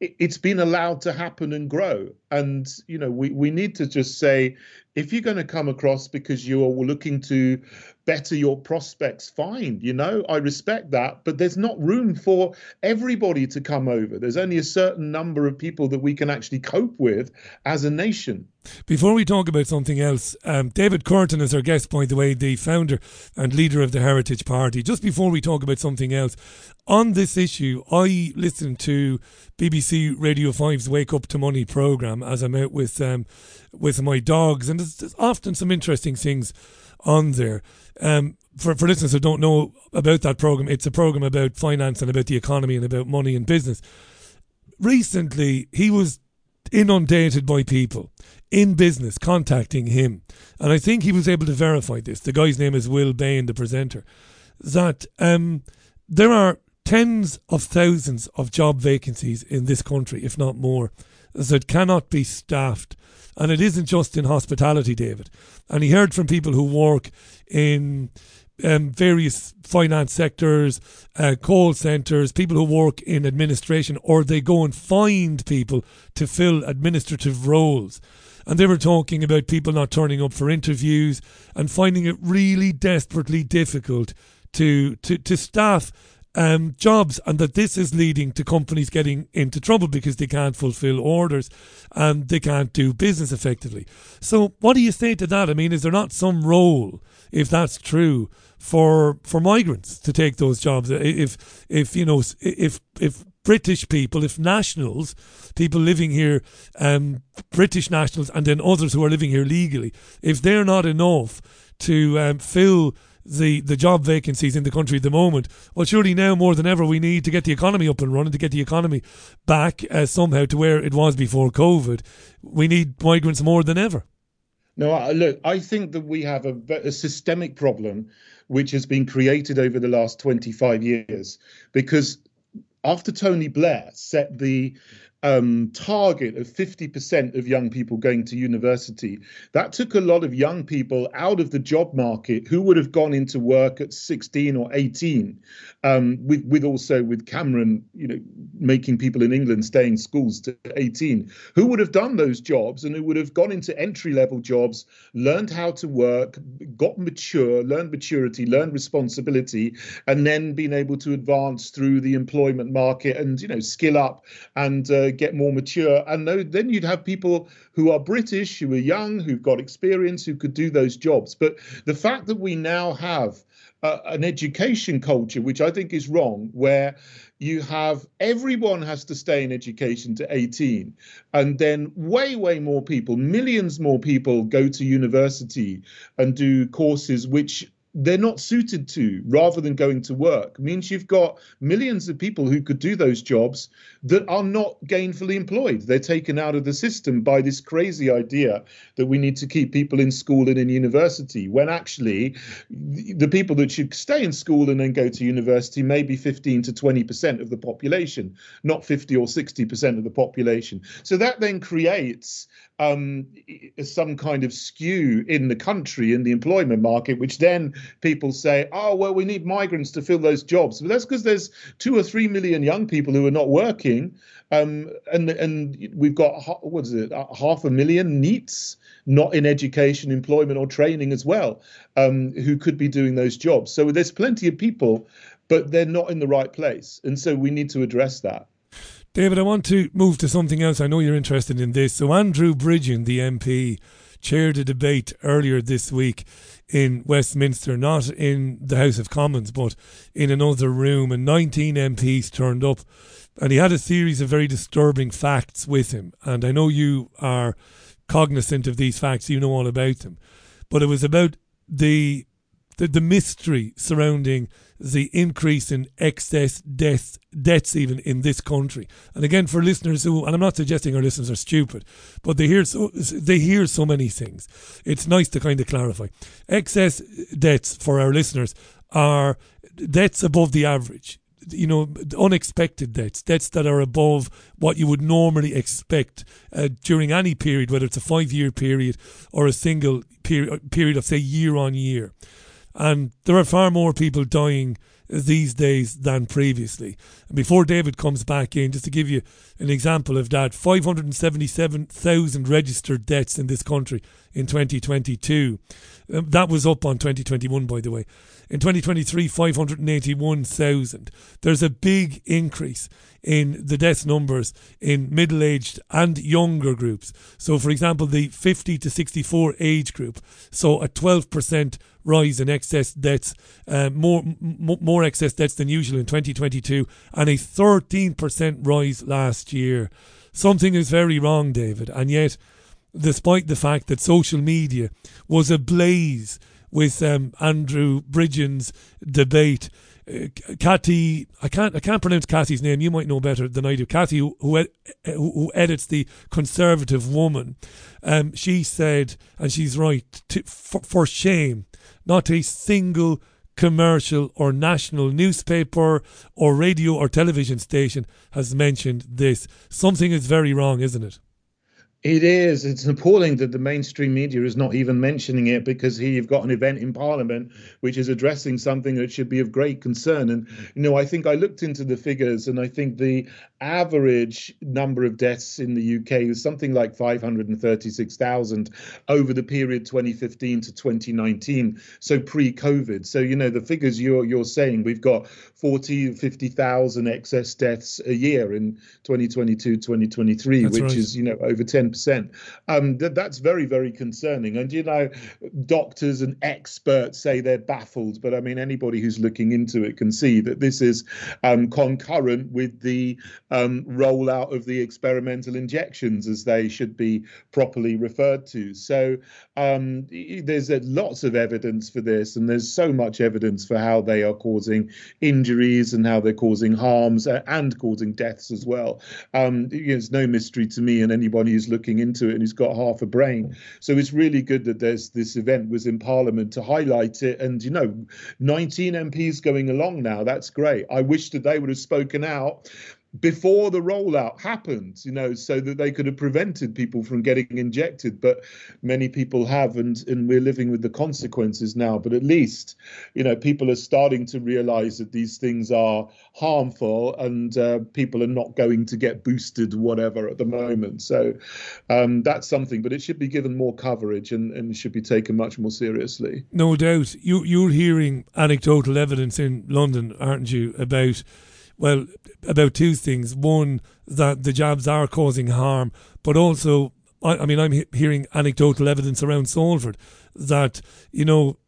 it's been allowed to happen and grow. And you know, we we need to just say, if you're going to come across because you're looking to better your prospects, fine. You know, I respect that, but there's not room for everybody to come over. There's only a certain number of people that we can actually cope with as a nation. Before we talk about something else, um, David Kurten is our guest, by the way, the founder and leader of the Heritage Party. Just before we talk about something else, on this issue, I listened to BBC Radio 5's Wake Up to Money programme as I'm out with um, with my dogs, and there's, there's often some interesting things on there. Um, for, for listeners who don't know about that program, it's a program about finance and about the economy and about money and business. recently he was inundated by people in business contacting him, and I think he was able to verify this. The guy's name is Will Bain, the presenter. That um, there are tens of thousands of job vacancies in this country, if not more, that cannot be staffed. And it isn't just in hospitality, David. And he heard from people who work in um, various finance sectors, uh, call centres, people who work in administration, or they go and find people to fill administrative roles. And they were talking about people not turning up for interviews and finding it really desperately difficult to, to, to staff um, jobs, and that this is leading to companies getting into trouble because they can't fulfill orders and they can't do business effectively. So, what do you say to that? I mean, is there not some role, if that's true, for for migrants to take those jobs? If if you know if if British people, if nationals, people living here, um, British nationals, and then others who are living here legally, if they're not enough to um, fill the, the job vacancies in the country at the moment. Well, surely now more than ever we need to get the economy up and running, to get the economy back uh, somehow to where it was before COVID. We need migrants more than ever. No, look, I think that we have a, a systemic problem which has been created over the last 25 years because after Tony Blair set the um, target of 50% of young people going to university, that took a lot of young people out of the job market who would have gone into work at 16 or 18. Um, with with also with Cameron, you know, making people in England stay in schools to 18, who would have done those jobs and who would have gone into entry level jobs, learned how to work, got mature, learned maturity, learned responsibility, and then been able to advance through the employment market and you know skill up and uh, get more mature. And then you'd have people who are British, who are young, who've got experience, who could do those jobs. But the fact that we now have uh, an education culture, which I think is wrong, where you have everyone has to stay in education to 18, and then way, way more people, millions more people go to university and do courses which they're not suited to rather than going to work means you've got millions of people who could do those jobs that are not gainfully employed. They're taken out of the system by this crazy idea that we need to keep people in school and in university when actually the people that should stay in school and then go to university may be 15 to 20% of the population not 50 or 60% of the population. So that then creates um, some kind of skew in the country in the employment market, which then people say, oh, well, we need migrants to fill those jobs. But that's because there's two or three million young people who are not working. Um, and and we've got what is it half a million NEETs not in education, employment, or training as well, um, who could be doing those jobs. So there's plenty of people, but they're not in the right place, and so we need to address that. David, I want to move to something else. I know you're interested in this. So, Andrew Bridgen, the MP, chaired a debate earlier this week in Westminster, not in the House of Commons, but in another room. And 19 MPs turned up. And he had a series of very disturbing facts with him. And I know you are cognizant of these facts, you know all about them. But it was about the the, the mystery surrounding the increase in excess deaths, deaths even in this country. And again, for listeners who, and I'm not suggesting our listeners are stupid, but they hear so they hear so many things. It's nice to kind of clarify. Excess deaths for our listeners are deaths above the average. You know, unexpected deaths, deaths that are above what you would normally expect uh, during any period, whether it's a five year period or a single period, period of, say, year on year. And there are far more people dying these days than previously. And before David comes back in, just to give you an example of that, 577,000 registered deaths in this country in 2022. Um, that was up on 2021, by the way. In 2023, 581,000. There's a big increase in the death numbers in middle aged and younger groups. So, for example, the 50 to 64 age group saw a 12% rise in excess deaths, uh, more m- more excess deaths than usual in 2022, and a 13% rise last year. Something is very wrong, David, and yet, despite the fact that social media was ablaze with um, Andrew Bridgen's debate, uh, Kathy, I can't I can't pronounce Kathy's name. You might know better than I do. Kathy, who who, who edits the Conservative Woman, um, she said, and she's right. To, for, for shame, not a single commercial or national newspaper or radio or television station has mentioned this. Something is very wrong, isn't it? It is. It's appalling that the mainstream media is not even mentioning it because here you've got an event in Parliament which is addressing something that should be of great concern. And, you know, I think I looked into the figures and I think the average number of deaths in the UK was something like 536,000 over the period 2015 to 2019, so pre-COVID. So, you know, the figures you're, you're saying, we've got 40, 50,000 excess deaths a year in 2022, 2023, that's which right. is, you know, over 10% percent Um, th- that's very, very concerning. And, you know, doctors and experts say they're baffled, but I mean, anybody who's looking into it can see that this is um, concurrent with the um, rollout of the experimental injections, as they should be properly referred to. So um, there's uh, lots of evidence for this, and there's so much evidence for how they are causing injuries and how they're causing harms and causing deaths as well. Um, it's no mystery to me and anybody who's looking looking into it and he's got half a brain. So it's really good that there's this event was in Parliament to highlight it. And you know, 19 MPs going along now. That's great. I wish that they would have spoken out before the rollout happened, you know, so that they could have prevented people from getting injected. But many people have, and, and we're living with the consequences now. But at least, you know, people are starting to realize that these things are harmful and uh, people are not going to get boosted, whatever, at the moment. So um, that's something, but it should be given more coverage and, and should be taken much more seriously. No doubt. You, you're hearing anecdotal evidence in London, aren't you, about well, about two things. One, that the jabs are causing harm, but also, I, I mean, I'm he- hearing anecdotal evidence around Salford that, you know,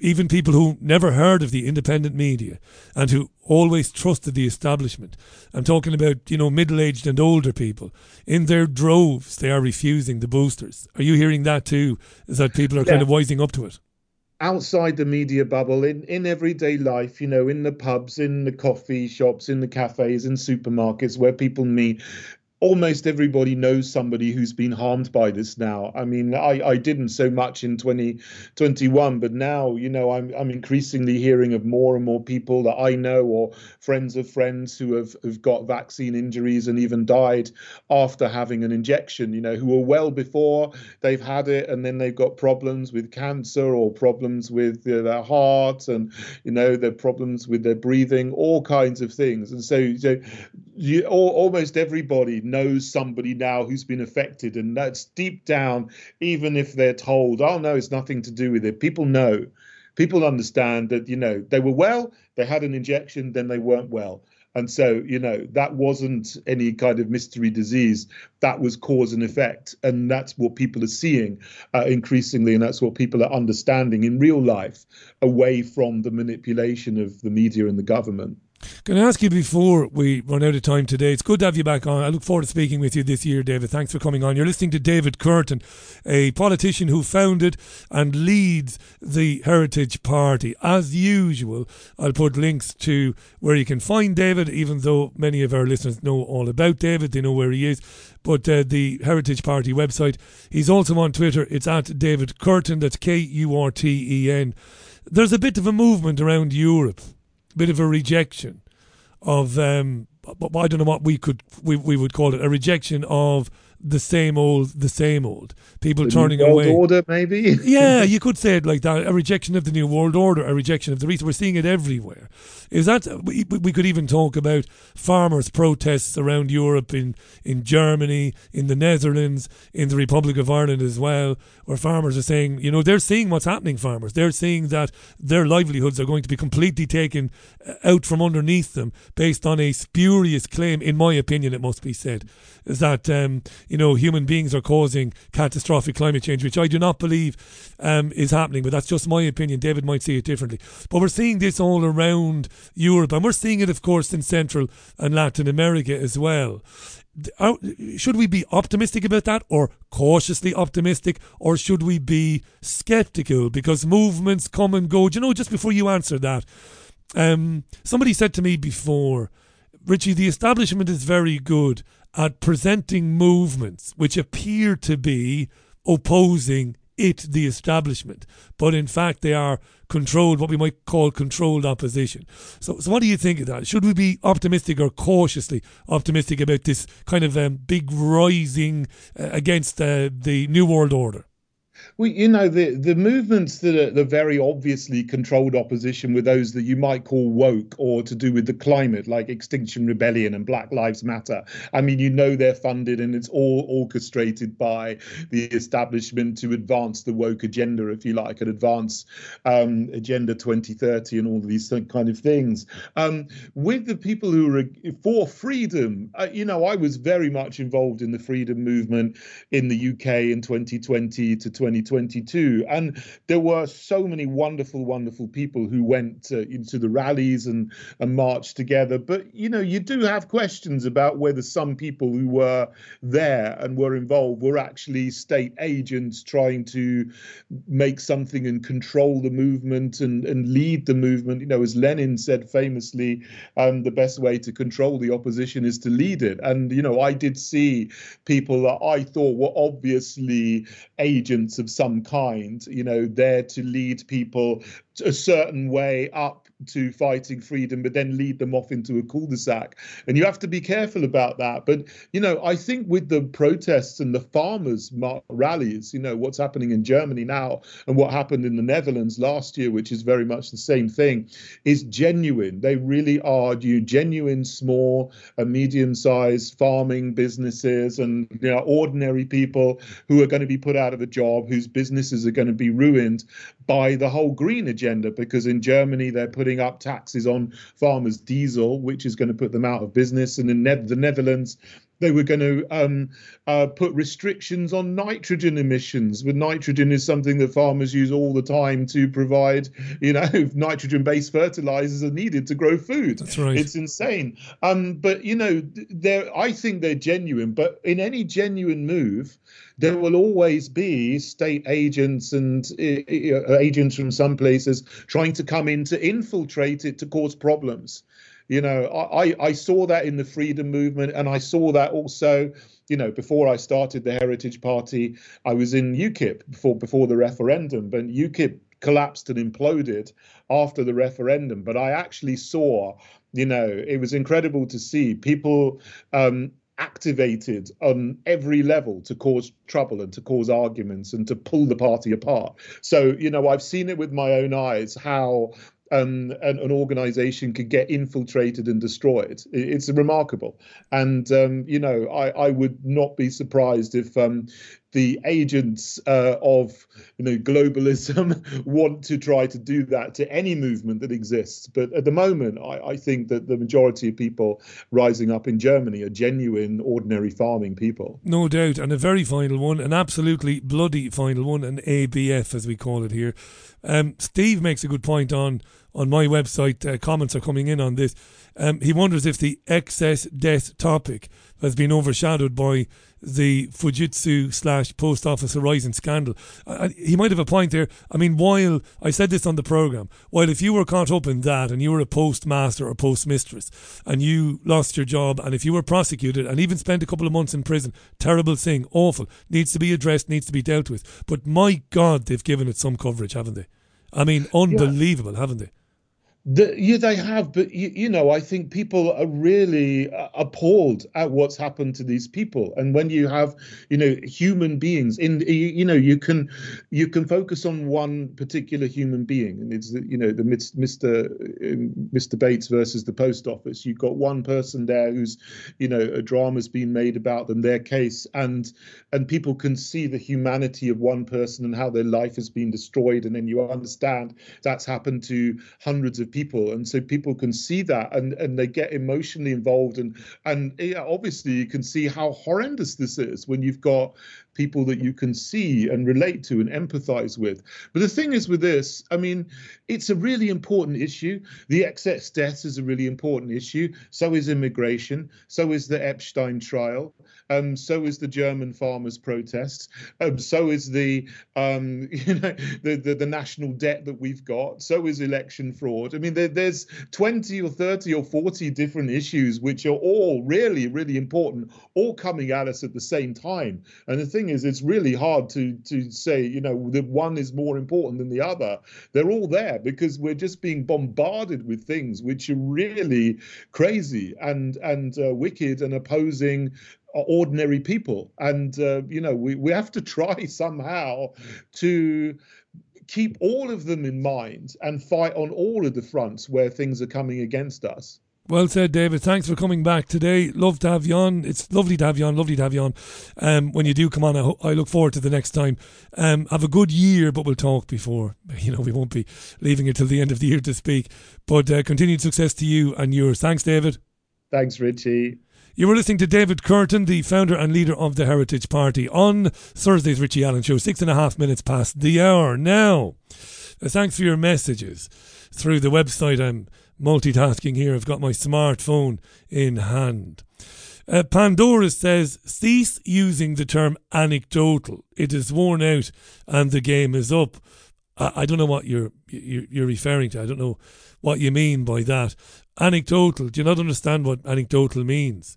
even people who never heard of the independent media and who always trusted the establishment. I'm talking about, you know, middle aged and older people. In their droves, they are refusing the boosters. Are you hearing that too? Is that people are yeah. kind of wising up to it? Outside the media bubble in in everyday life you know in the pubs in the coffee shops in the cafes in supermarkets where people meet almost everybody knows somebody who's been harmed by this now. I mean, I, I didn't so much in 2021, but now, you know, I'm, I'm increasingly hearing of more and more people that I know or friends of friends who have, have got vaccine injuries and even died after having an injection, you know, who were well before they've had it and then they've got problems with cancer or problems with their heart and, you know, their problems with their breathing, all kinds of things. And so, so you, almost everybody knows somebody now who's been affected, and that's deep down, even if they're told, oh, no, it's nothing to do with it. People know. People understand that, you know, they were well, they had an injection, then they weren't well. And so, you know, that wasn't any kind of mystery disease. That was cause and effect. And that's what people are seeing uh, increasingly. And that's what people are understanding in real life away from the manipulation of the media and the government. Can I ask you before we run out of time today? It's good to have you back on. I look forward to speaking with you this year, David. Thanks for coming on. You're listening to David Kurten, a politician who founded and leads the Heritage Party. As usual, I'll put links to where you can find David, even though many of our listeners know all about David, they know where he is. But uh, the Heritage Party website, he's also on Twitter. It's at David Kurten, that's K U R T E N. There's a bit of a movement around Europe bit of a rejection of um, I don't know what we could we, we would call it a rejection of the same old, the same old. People the turning world away. Order, maybe. yeah, you could say it like that. A rejection of the new world order, a rejection of the reason we're seeing it everywhere. Is that we, we could even talk about farmers' protests around Europe, in in Germany, in the Netherlands, in the Republic of Ireland as well, where farmers are saying, you know, they're seeing what's happening. Farmers, they're seeing that their livelihoods are going to be completely taken uh, out from underneath them based on a spurious claim. In my opinion, it must be said, is that um, you know, human beings are causing catastrophic climate change, which I do not believe um, is happening. But that's just my opinion. David might see it differently. But we're seeing this all around Europe, and we're seeing it, of course, in Central and Latin America as well. Should we be optimistic about that or cautiously optimistic or should we be skeptical because movements come and go? Do you know, just before you answer that, Um, somebody said to me before, Richie, the establishment is very good at presenting movements which appear to be opposing it, the establishment, but in fact they are controlled, what we might call controlled opposition. So, so what do you think of that? Should we be optimistic or cautiously optimistic about this kind of um, big rising uh, against uh, the New World Order? Well, you know, the, the movements that are the very obviously controlled opposition with those that you might call woke or to do with the climate, like Extinction Rebellion and Black Lives Matter. I mean, you know they're funded and it's all orchestrated by the establishment to advance the woke agenda, if you like, and advance um, Agenda 2030 and all these kind of things. Um, with the people who are for freedom, uh, you know, I was very much involved in the freedom movement in the UK in 2020 to 20 2022. And there were so many wonderful, wonderful people who went uh, into the rallies and, and marched together. But, you know, you do have questions about whether some people who were there and were involved were actually state agents trying to make something and control the movement and, and lead the movement. You know, as Lenin said famously, um, the best way to control the opposition is to lead it. And, you know, I did see people that I thought were obviously agents of some kind, you know, there to lead people a certain way up to fighting freedom, but then lead them off into a cul-de-sac. And you have to be careful about that. But you know, I think with the protests and the farmers' rallies, you know, what's happening in Germany now and what happened in the Netherlands last year, which is very much the same thing, is genuine. They really are you genuine small and medium-sized farming businesses and you know ordinary people who are going to be put out of a job, whose businesses are going to be ruined by the whole green agenda. Because in Germany they're putting putting up taxes on farmers' diesel, which is going to put them out of business. And in ne- the Netherlands, they were going to um, uh, put restrictions on nitrogen emissions. But nitrogen is something that farmers use all the time to provide, you know, nitrogen-based fertilizers are needed to grow food. That's right. It's insane. Um, but you know, they're I think they're genuine. But in any genuine move, there will always be state agents and uh, agents from some places trying to come in to infiltrate it to cause problems. You know, I, I saw that in the freedom movement, and I saw that also. You know, before I started the Heritage Party, I was in UKIP before before the referendum, but UKIP collapsed and imploded after the referendum. But I actually saw, you know, it was incredible to see people um, activated on every level to cause trouble and to cause arguments and to pull the party apart. So, you know, I've seen it with my own eyes how um, an, an, organization could get infiltrated and destroyed. It's remarkable. And, um, you know, I, I, would not be surprised if um, the agents uh, of you know globalism want to try to do that to any movement that exists. But at the moment, I, I, think that the majority of people rising up in Germany are genuine, ordinary farming people. No doubt, and a very final one, an absolutely bloody final one, an ABF as we call it here. Um, Steve makes a good point on on my website. Uh, comments are coming in on this. Um, he wonders if the excess death topic has been overshadowed by the Fujitsu slash Post Office Horizon scandal. He might have a point there. I mean, while I said this on the program, while if you were caught up in that and you were a postmaster or postmistress and you lost your job and if you were prosecuted and even spent a couple of months in prison, terrible thing, awful, needs to be addressed, needs to be dealt with. But my God, they've given it some coverage, haven't they? I mean, unbelievable, yeah. haven't they? The, yeah, they have, but you, you, know, I think people are really uh, appalled at what's happened to these people. And when you have, you know, human beings in, you, you know, you can you can focus on one particular human being, and it's you know the Mr. Mr. Um, Bates versus the post office. You've got one person there who's, you know, a drama's been made about them, their case, and and people can see the humanity of one person and how their life has been destroyed, and then you understand that's happened to hundreds of people people and so people can see that and and they get emotionally involved and and obviously you can see how horrendous this is when you've got people that you can see and relate to and empathize with. But the thing is with this, I mean, it's a really important issue. The excess deaths is a really important issue. So is immigration. So is the Epstein trial. Um, so is the German farmers' protests. Um, so is the um, you know the, the, the national debt that we've got. So is election fraud. I mean, there, there's 20 or 30 or 40 different issues which are all really really important, all coming at us at the same time. And the thing is, it's really hard to to say you know that one is more important than the other. They're all there because we're just being bombarded with things which are really crazy and and uh, wicked and opposing ordinary people. And, uh, you know, we, we have to try somehow to keep all of them in mind and fight on all of the fronts where things are coming against us. Well said, David. Thanks for coming back today. Love to have you on. It's lovely to have you on. Lovely to have you on. Um, when you do come on, I, ho- I look forward to the next time. Um, have a good year, but we'll talk before. You know, we won't be leaving it till the end of the year to speak. But uh, continued success to you and yours. Thanks, David. Thanks, Richie. You were listening to David Kurten, the founder and leader of the Heritage Party, on Thursday's Richie Allen Show, six and a half minutes past the hour. Now, uh, thanks for your messages through the website. I'm multitasking here. I've got my smartphone in hand. Uh, Pandora says, cease using the term anecdotal. It is worn out and the game is up. I, I don't know what you're, you're, you're referring to. I don't know what you mean by that. Anecdotal. Do you not understand what anecdotal means?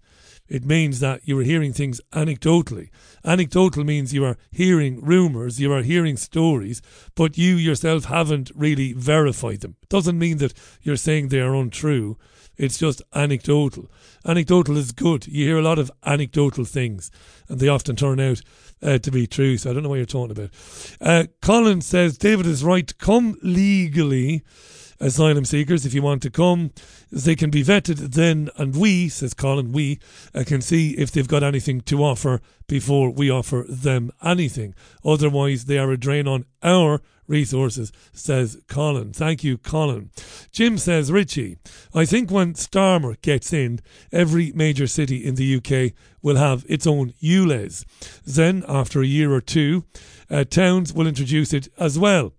It means that you are hearing things anecdotally. Anecdotal means you are hearing rumours, you are hearing stories, but you yourself haven't really verified them. It doesn't mean that you're saying they are untrue. It's just anecdotal. Anecdotal is good. You hear a lot of anecdotal things, and they often turn out uh, to be true. So I don't know what you're talking about. Uh, Colin says David is right. Come legally asylum seekers. If you want to come, they can be vetted then, and we, says Colin, we uh, can see if they've got anything to offer before we offer them anything. Otherwise, they are a drain on our resources, says Colin. Thank you, Colin. Jim says, Richie, I think when Starmer gets in, every major city in the UK will have its own ULEZ. Then, after a year or two, uh, towns will introduce it as well.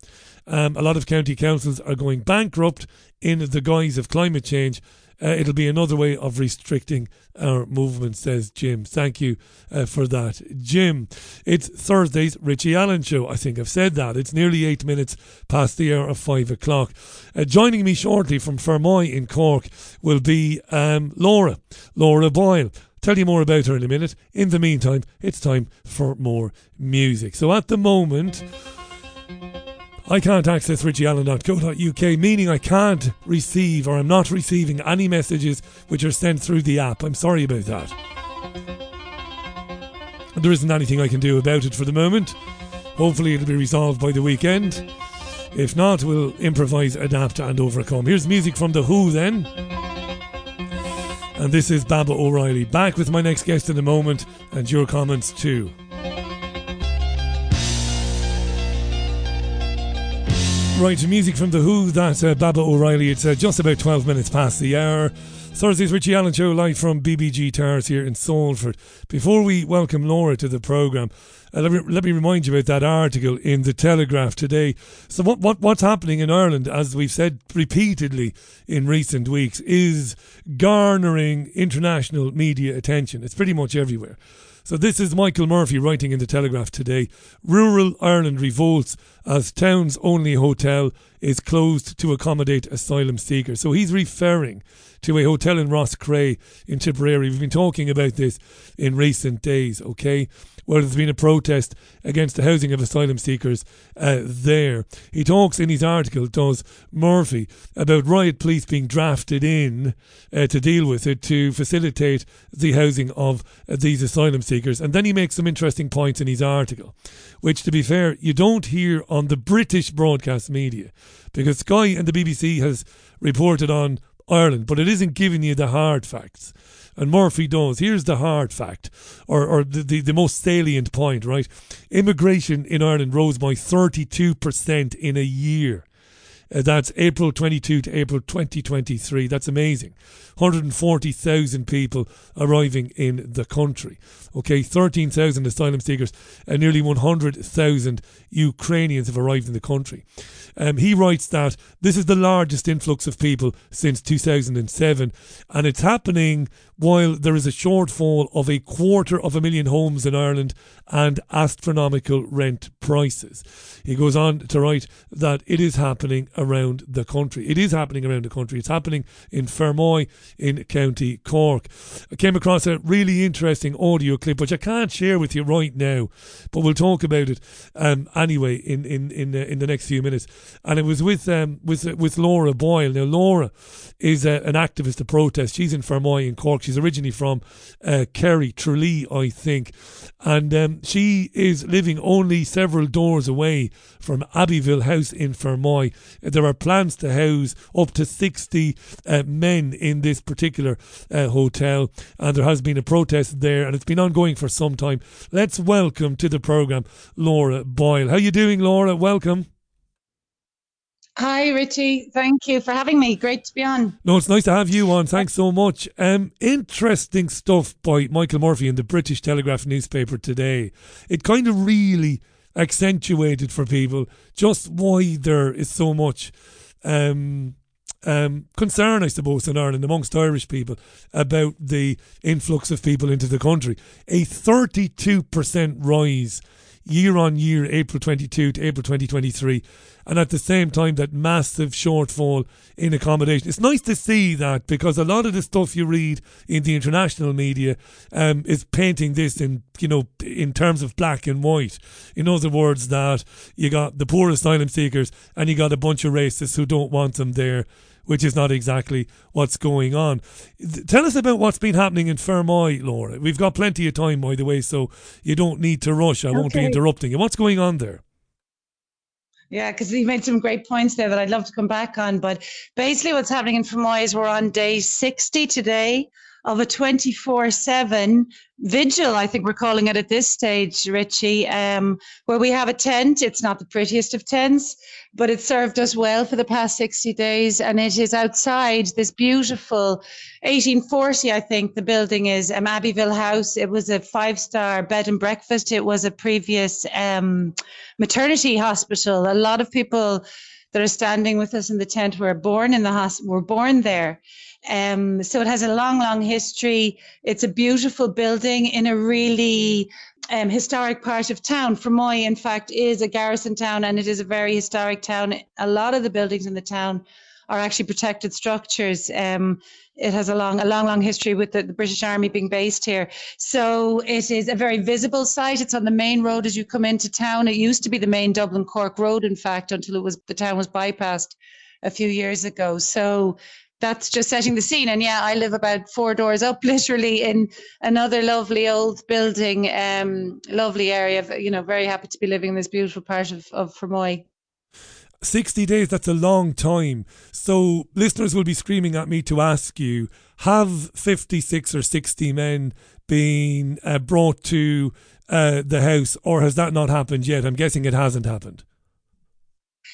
Um, a lot of county councils are going bankrupt in the guise of climate change. Uh, it'll be another way of restricting our movement, says Jim. Thank you uh, for that, Jim. It's Thursday's Richie Allen show. I think I've said that. It's nearly eight minutes past the hour of five o'clock. Uh, joining me shortly from Fermoy in Cork will be um, Laura, Laura Boyle. Tell you more about her in a minute. In the meantime, it's time for more music. So at the moment. I can't access richieallen.co.uk, meaning I can't receive or I'm not receiving any messages which are sent through the app. I'm sorry about that. There isn't anything I can do about it for the moment. Hopefully, it'll be resolved by the weekend. If not, we'll improvise, adapt, and overcome. Here's music from The Who then. And this is Baba O'Riley. Back with my next guest in a moment, and your comments too. Right, music from The Who, that's uh, Baba O'Riley. It's uh, just about 12 minutes past the hour. Thursday's Richie Allen Show live from BBG Towers here in Salford. Before we welcome Laura to the programme, uh, let, me, let me remind you about that article in The Telegraph today. So, what, what what's happening in Ireland, as we've said repeatedly in recent weeks, is garnering international media attention. It's pretty much everywhere. So this is Michael Murphy writing in the Telegraph today. Rural Ireland revolts as town's only hotel is closed to accommodate asylum seekers. So he's referring to a hotel in Roscrea in Tipperary. We've been talking about this in recent days, okay? Where there's been a protest against the housing of asylum seekers uh, there. He talks in his article, does Murphy, about riot police being drafted in uh, to deal with it to facilitate the housing of uh, these asylum seekers. And then he makes some interesting points in his article, which, to be fair, you don't hear on the British broadcast media because Sky and the BBC has reported on Ireland, but it isn't giving you the hard facts. And Murphy does. Here's the hard fact, or, or the, the, the most salient point, right? Immigration in Ireland rose by 32% in a year. Uh, that's April 22 to April 2023. That's amazing. 140,000 people arriving in the country. Okay, 13,000 asylum seekers and nearly 100,000 Ukrainians have arrived in the country. Um, he writes that this is the largest influx of people since 2007, and it's happening while there is a shortfall of a quarter of a million homes in Ireland and astronomical rent prices. He goes on to write that it is happening around the country. It is happening around the country. It's happening in Fermoy in County Cork. I came across a really interesting audio clip, which I can't share with you right now, but we'll talk about it um, anyway in in in, uh, in the next few minutes. And it was with um, with with Laura Boyle. Now Laura is uh, an activist to protest. She's in Fermoy in Cork. She's originally from uh, Kerry, Tralee, I think, and um, she is living only several doors away from Abbeyville House in Fermoy. There are plans to house up to 60 uh, men in this particular uh, hotel, and there has been a protest there, and it's been ongoing for some time. Let's welcome to the programme Laura Boyle. How are you doing, Laura? Welcome. Hi, Richie. Thank you for having me. Great to be on. No, it's nice to have you on. Thanks so much. Um, interesting stuff by Michael Murphy in the British Telegraph newspaper today. It kind of really accentuated for people just why there is so much um, um, concern, I suppose, in Ireland amongst Irish people about the influx of people into the country. A 32% rise year on year, April 22 to April 2023 and at the same time that massive shortfall in accommodation. It's nice to see that because a lot of the stuff you read in the international media um, is painting this in you know in terms of black and white. In other words, that you got the poor asylum seekers and you got a bunch of racists who don't want them there. Which is not exactly what's going on. Tell us about what's been happening in Fermoy, Laura. We've got plenty of time, by the way, so you don't need to rush. I okay. won't be interrupting you. What's going on there? Yeah, because you made some great points there that I'd love to come back on. But basically, what's happening in Fermoy is we're on day 60 today of a 24 7 vigil, I think we're calling it at this stage, Richie, um, where we have a tent. It's not the prettiest of tents, but it served us well for the past 60 days. And it is outside this beautiful 1840, I think the building is um, Abbeyville House. It was a five star bed and breakfast. It was a previous um, maternity hospital. A lot of people that are standing with us in the tent were born in the hospital, were born there. Um, so it has a long, long history. It's a beautiful building in a really um, historic part of town. Fermoy, in fact, is a garrison town and it is a very historic town. A lot of the buildings in the town are actually protected structures. Um, it has a long, a long, long history with the, the, British Army being based here. So it is a very visible site. It's on the main road as you come into town. It used to be the main Dublin Cork road, in fact, until it was the town was bypassed a few years ago. So that's just setting the scene. And yeah, I live about four doors up, literally in another lovely old building, um, lovely area. You know, very happy to be living in this beautiful part of, of Fermoy. 60 days, that's a long time. So listeners will be screaming at me to ask you have 56 or 60 men been uh, brought to uh, the house, or has that not happened yet? I'm guessing it hasn't happened.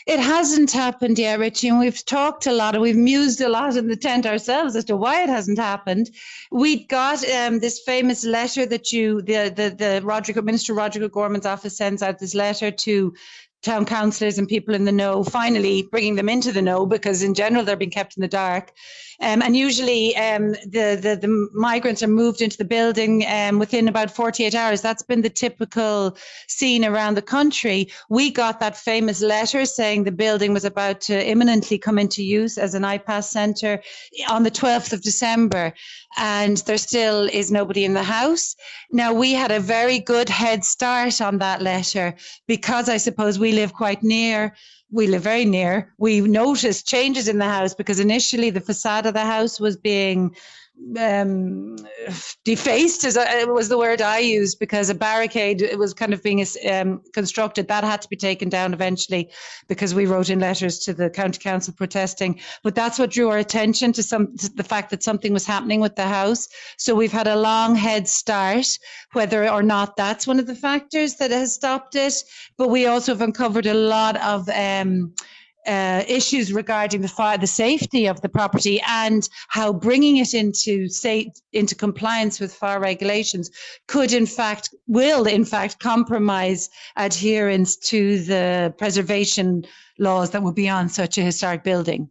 It hasn't happened yet, Richie, and we've talked a lot and we've mused a lot in the tent ourselves as to why it hasn't happened. We got um, this famous letter that you, the the the Roderick Minister Roger Gorman's office sends out this letter to town councillors and people in the know finally bringing them into the know because in general they're being kept in the dark um, and usually um, the, the, the migrants are moved into the building um, within about 48 hours. That's been the typical scene around the country. We got that famous letter saying the building was about to imminently come into use as an IPAS centre on the 12th of december and there still is nobody in the house. Now we had a very good head start on that letter because i suppose we live quite near we live very near. We noticed changes in the house because initially the facade of the house was being um, defaced as was the word I used because a barricade it was kind of being um, constructed. That had to be taken down eventually because we wrote in letters to the county council protesting. But that's what drew our attention to some to the fact that something was happening with the house. So we've had a long head start whether or not that's one of the factors that has stopped it. But we also have uncovered a lot of um, uh, issues regarding the fire, the safety of the property, and how bringing it into say into compliance with fire regulations could, in fact, will in fact compromise adherence to the preservation laws that would be on such a historic building.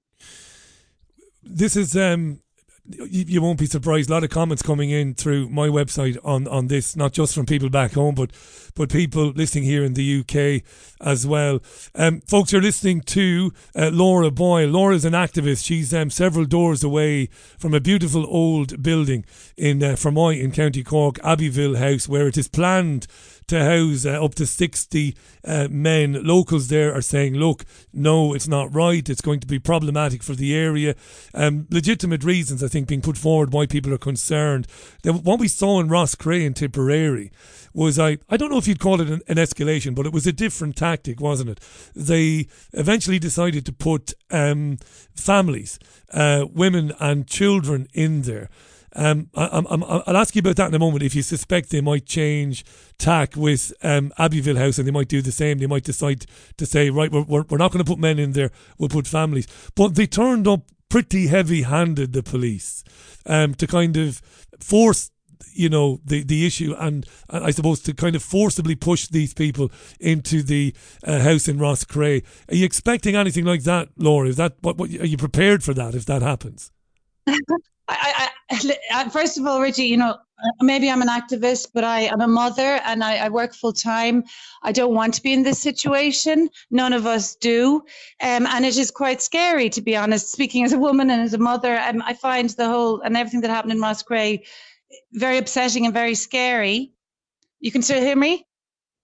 This is um, you, won't be surprised. A lot of comments coming in through my website on, on this, not just from people back home, but but people listening here in the UK as well. Um, folks, you're listening to uh, Laura Boyle. Laura's an activist. She's um, several doors away from a beautiful old building in uh, Fermoy in County Cork, Abbeyville House, where it is planned to house uh, up to 60 uh, men. Locals there are saying, look, no, it's not right. It's going to be problematic for the area. Um, legitimate reasons, I think, being put forward why people are concerned. what we saw in Roscrea in Tipperary was, I, I don't know if you'd call it an, an escalation, but it was a different tactic, wasn't it? They eventually decided to put um, families, uh, women and children in there. Um, I, will ask you about that in a moment. If you suspect they might change tack with um, Abbeyville House and they might do the same, they might decide to say, right, we're, we're, we're not going to put men in there, we'll put families. But they turned up pretty heavy handed, the police, um, to kind of force you know the the issue and, and, I suppose to kind of forcibly push these people into the uh, house in Roscrea. Are you expecting anything like that, Laura? Is that what, what are you prepared for that if that happens? I, I, first of all, Richie, you know, maybe I'm an activist, but I am a mother and I, I, work full time. I don't want to be in this situation. None of us do. Um, and it is quite scary, to be honest. Speaking as a woman and as a mother, um, I find the whole and everything that happened in Roscrea very upsetting and very scary. You can still hear me?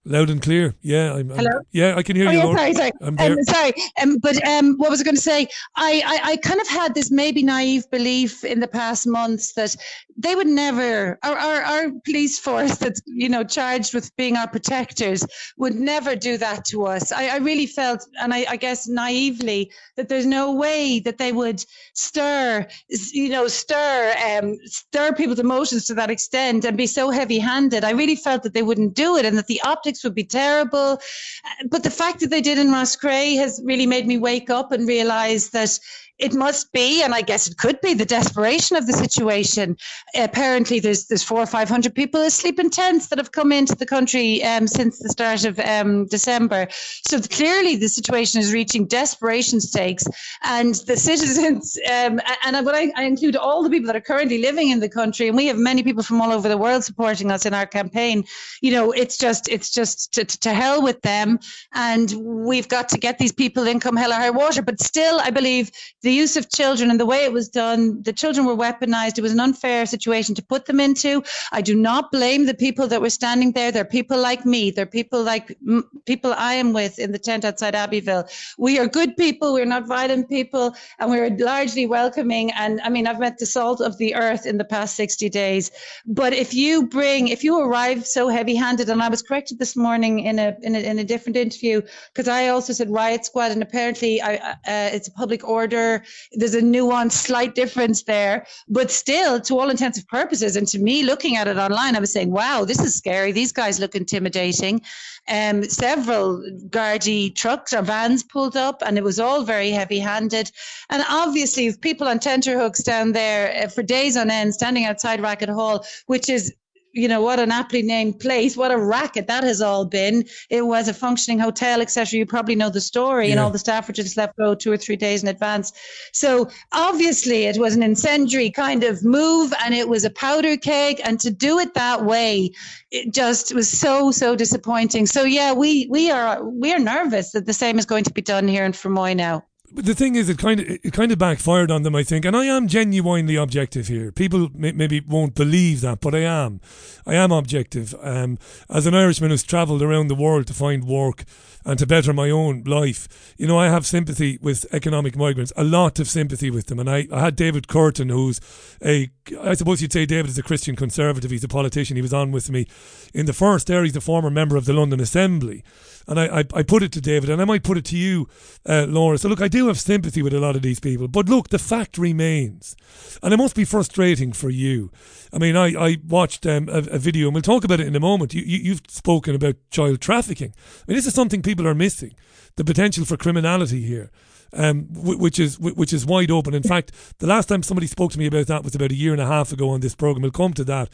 Loud and clear. Yeah. I'm, Hello. I'm, yeah, I can hear oh, you. Yeah, sorry, sorry. I'm there. Um, sorry. Um, but um, what was I going to say? I, I, I kind of had this maybe naive belief in the past months that they would never, our, our, our police force that's, you know, charged with being our protectors would never do that to us. I, I really felt, and I, I guess naively, that there's no way that they would stir, you know, stir, um, stir people's emotions to that extent and be so heavy handed. I really felt that they wouldn't do it and that the optics would be terrible. Uh, but the fact that they did in Roscrea has really made me wake up and realize that it must be, and I guess it could be, the desperation of the situation. Apparently, there's there's four or five hundred people asleep in tents that have come into the country um, since the start of um, December. So clearly, the situation is reaching desperation stakes, and the citizens, um, and I, I include all the people that are currently living in the country, and we have many people from all over the world supporting us in our campaign. You know, it's just it's just to, to hell with them, and we've got to get these people in come hell or high water. But still, I believe the use of children and the way it was done, the children were weaponized. It was an unfair situation to put them into. I do not blame the people that were standing there. They're people like me. They're people like m- people I am with in the tent outside Abbeyville. We are good people. We're not violent people, and we're largely welcoming. And I mean, I've met the salt of the earth in the past 60 days. But if you bring, if you arrive so heavy-handed, and I was corrected this morning in a in a, in a different interview because I also said riot squad, and apparently I, uh, it's a public order there's a nuanced, slight difference there, but still, to all intents and purposes, and to me, looking at it online, I was saying, "Wow, this is scary. These guys look intimidating." Um, several Gardaí trucks or vans pulled up, and it was all very heavy-handed. And obviously, people on tenterhooks down there uh, for days on end, standing outside Racket Hall, which is you know what an aptly named place what a racket that has all been. It was a functioning hotel etc you probably know the story yeah. and all the staff were just left go two or three days in advance. So obviously it was an incendiary kind of move and it was a powder keg. And to do it that way it just was so so disappointing. So yeah we we are we are nervous that the same is going to be done here in Fermoy now but the thing is, it kind of it kind of backfired on them, I think. And I am genuinely objective here. People may, maybe won't believe that, but I am. I am objective. Um, as an Irishman who's travelled around the world to find work and to better my own life, you know, I have sympathy with economic migrants. A lot of sympathy with them. And I, I had David Kurten, who's a, I suppose you'd say David is a Christian conservative. He's a politician. He was on with me in the first there. He's a former member of the London Assembly. And I, I, I, put it to David, and I might put it to you, uh, Laura. So, look, I do have sympathy with a lot of these people. But look, the fact remains, and it must be frustrating for you. I mean, I, I watched um, a, a, video, and we'll talk about it in a moment. You, you, you've spoken about child trafficking. I mean, this is something people are missing the potential for criminality here. um, which is which is wide open. In fact, the last time somebody spoke to me about that was about a year and a half ago on this program. We'll come to that,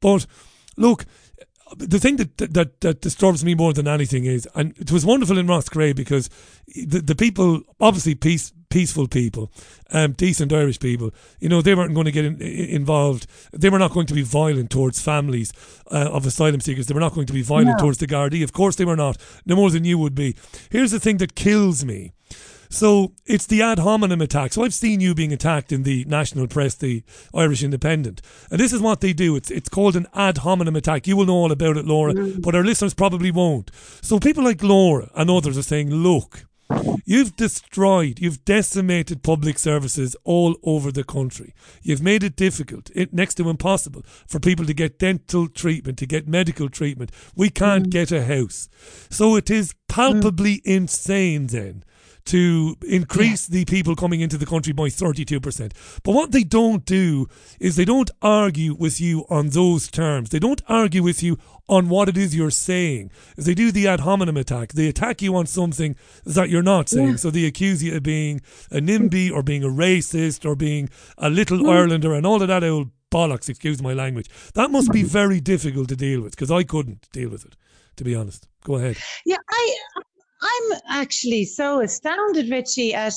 but look. The thing that, that that disturbs me more than anything is, and it was wonderful in Roscrea because the, the people, obviously peace, peaceful people, um, decent Irish people, you know, they weren't going to get in, involved. They were not going to be violent towards families uh, of asylum seekers. They were not going to be violent no. towards the Gardaí. Of course, they were not. No more than you would be. Here's the thing that kills me so it's the ad hominem attack. So I've seen you being attacked in the national press, the Irish Independent. And this is what they do. It's it's called an ad hominem attack. You will know all about it, Laura, mm. but our listeners probably won't. So people like Laura and others are saying, look, You've destroyed, you've decimated public services all over the country. You've made it difficult, it, next to impossible, for people to get dental treatment, to get medical treatment. We can't mm. get a house. So it is palpably mm. insane then to increase yeah. the people coming into the country by 32%. But what they don't do is they don't argue with you on those terms. They don't argue with you on what it is you're saying. They do the ad hominem attack, they attack you on something that you're not saying. Yeah. So they accuse you of being a NIMBY or being a racist or being a little mm. Irelander and all of that old bollocks, excuse my language. That must be very difficult to deal with because I couldn't deal with it, to be honest. Go ahead. Yeah, I I'm actually so astounded, Richie, at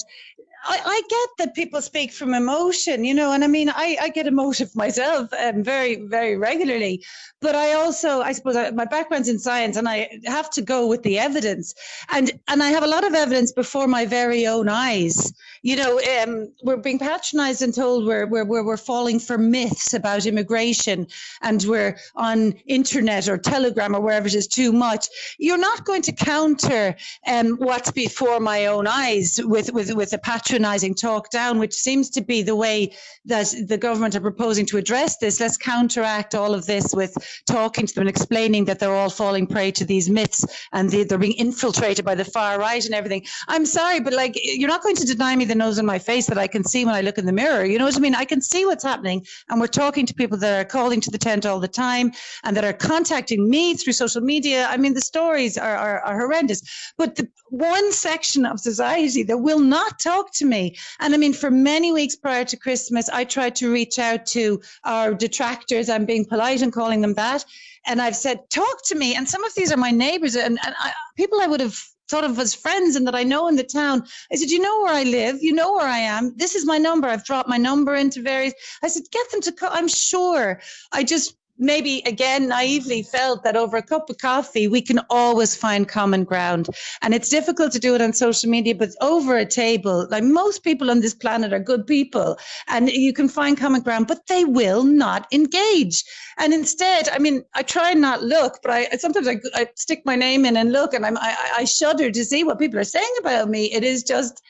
I, I, get that people speak from emotion, you know, and I mean, I, I get emotive myself um, very, very regularly. But I also, I suppose, I, my background's in science, and I have to go with the evidence, and and I have a lot of evidence before my very own eyes. You know, um, we're being patronised and told we're, we're we're falling for myths about immigration, and we're on internet or Telegram or wherever it is too much. You're not going to counter um, what's before my own eyes with with with a patronizing talk down, which seems to be the way that the government are proposing to address this. Let's counteract all of this with talking to them and explaining that they're all falling prey to these myths and they, they're being infiltrated by the far right and everything. I'm sorry, but like, you're not going to deny me the nose in my face that I can see when I look in the mirror. You know what I mean? I can see what's happening. And we're talking to people that are calling to the tent all the time and that are contacting me through social media. I mean, the stories are, are, are horrendous. But the one section of society that will not talk to me. And I mean, for many weeks prior to Christmas, I tried to reach out to our detractors. I'm being polite and calling them that. And I've said, talk to me. And some of these are my neighbors and, and I, people I would have thought of as friends and that I know in the town. I said, You know where I live. You know where I am. This is my number. I've dropped my number into various. I said, Get them to call. I'm sure. I just maybe again naively felt that over a cup of coffee we can always find common ground. And it's difficult to do it on social media but over a table like most people on this planet are good people and you can find common ground but they will not engage. And instead i mean i try and not look but i sometimes i, I stick my name in and look and I'm, I, I shudder to see what people are saying about me. It is just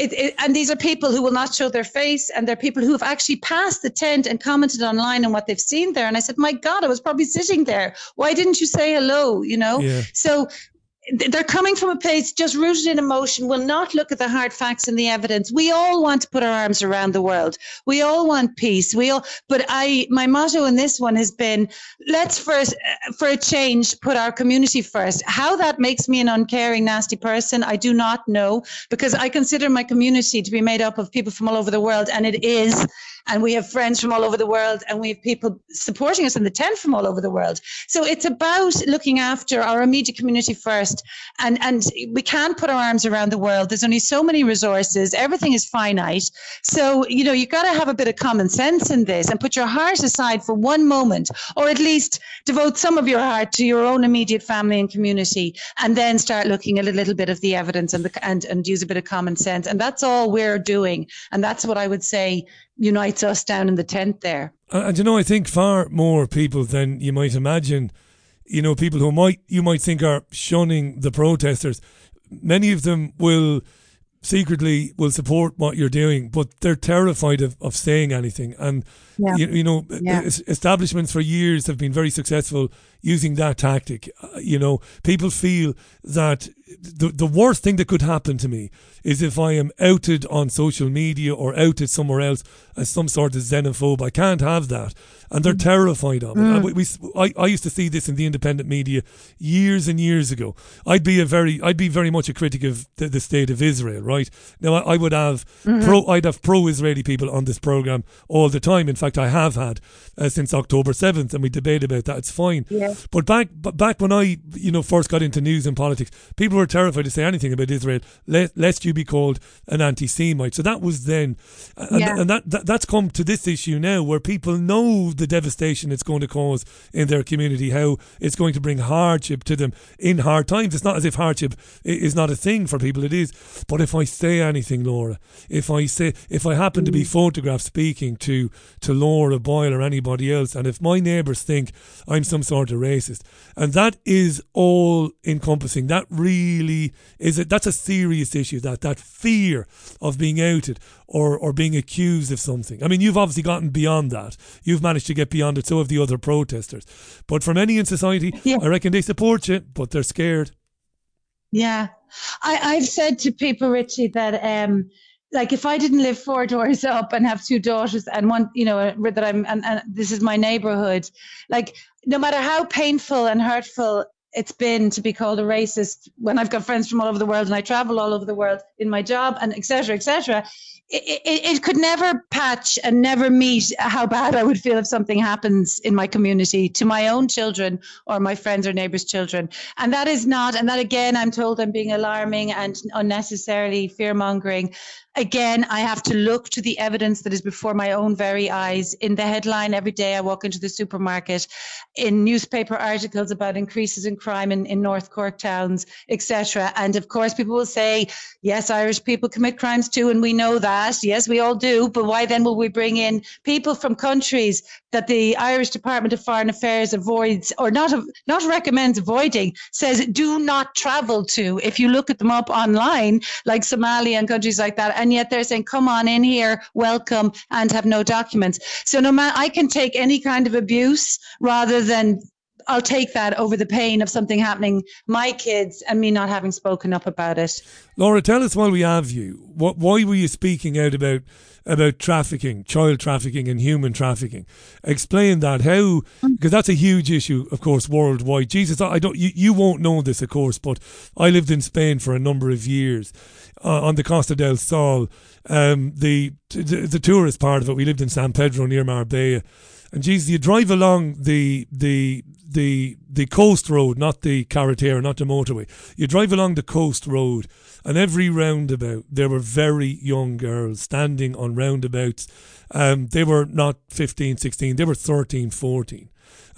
it, it, and these are people who will not show their face, and they're people who have actually passed the tent and commented online on what they've seen there. And I said, "My God, I was probably sitting there. Why didn't you say hello?" You know. Yeah. So they're coming from a place just rooted in emotion, will not look at the hard facts and the evidence. We all want to put our arms around the world. We all want peace. We all, but I, my motto in this one has been, let's first, uh, for a change, put our community first. How that makes me an uncaring, nasty person, I do not know because I consider my community to be made up of people from all over the world and it is and we have friends from all over the world and we have people supporting us in the tent from all over the world. So it's about looking after our immediate community first. And, and we can't put our arms around the world. There's only so many resources. Everything is finite. So, you know, you've got to have a bit of common sense in this and put your heart aside for one moment, or at least devote some of your heart to your own immediate family and community, and then start looking at a little bit of the evidence and, the, and, and use a bit of common sense. And that's all we're doing. And that's what I would say unites us down in the tent there. Uh, and, you know, I think far more people than you might imagine. You know, people who might you might think are shunning the protesters. Many of them will secretly will support what you're doing, but they're terrified of, of saying anything. And yeah. you, you know, yeah. establishments for years have been very successful using that tactic. Uh, you know, people feel that the, the worst thing that could happen to me is if I am outed on social media or outed somewhere else as some sort of xenophobe. I can't have that. And they're mm. terrified of it. Mm. We, we, I, I used to see this in the independent media years and years ago. I'd be a very, I'd be very much a critic of the, the state of Israel, right? Now, I, I would have mm-hmm. pro, I'd have pro-Israeli people on this program all the time. In fact, I have had uh, since October 7th, and we debate about that. It's fine. Yeah. But back, but back when I, you know, first got into news and politics, people were terrified to say anything about Israel, lest you be called an anti-Semite. So that was then, and, yeah. and that, that that's come to this issue now, where people know the devastation it's going to cause in their community, how it's going to bring hardship to them in hard times. It's not as if hardship is not a thing for people, it is. But if I say anything, Laura, if I say, if I happen to be mm. photographed speaking to, to Laura Boyle or anybody else, and if my neighbours think I'm some sort of racist, and that is all encompassing, that really is it, that's a serious issue, that, that fear of being outed or, or being accused of something. I mean, you've obviously gotten beyond that. You've managed to get beyond it, so have the other protesters. But for many in society, yeah. I reckon they support you, but they're scared. Yeah. I, I've said to people, Richie, that um, like if I didn't live four doors up and have two daughters and one, you know, uh, that I'm, and, and this is my neighborhood, like no matter how painful and hurtful it's been to be called a racist when I've got friends from all over the world and I travel all over the world in my job and etc. etc it, it, could never patch and never meet how bad I would feel if something happens in my community to my own children or my friends or neighbors' children. And that is not, and that again, I'm told I'm being alarming and unnecessarily fear mongering again, I have to look to the evidence that is before my own very eyes. In the headline every day I walk into the supermarket, in newspaper articles about increases in crime in, in North Cork towns, etc. And of course, people will say, yes, Irish people commit crimes too, and we know that. Yes, we all do. But why then will we bring in people from countries that the Irish Department of Foreign Affairs avoids or not not recommends avoiding? Says do not travel to. If you look at them up online, like Somalia and countries like that and yet they're saying, come on in here, welcome, and have no documents. So no matter, I can take any kind of abuse rather than I'll take that over the pain of something happening my kids and me not having spoken up about it. Laura, tell us while we have you, what, why were you speaking out about about trafficking, child trafficking, and human trafficking? Explain that how because that's a huge issue, of course, worldwide. Jesus, I don't you, you won't know this, of course, but I lived in Spain for a number of years, uh, on the Costa del Sol, um, the, the, the tourist part of it. We lived in San Pedro near Marbella, and Jesus, you drive along the the the the coast road, not the carretera, not the motorway. You drive along the coast road, and every roundabout there were very young girls standing on roundabouts. Um, they were not 15, 16, they were 13, 14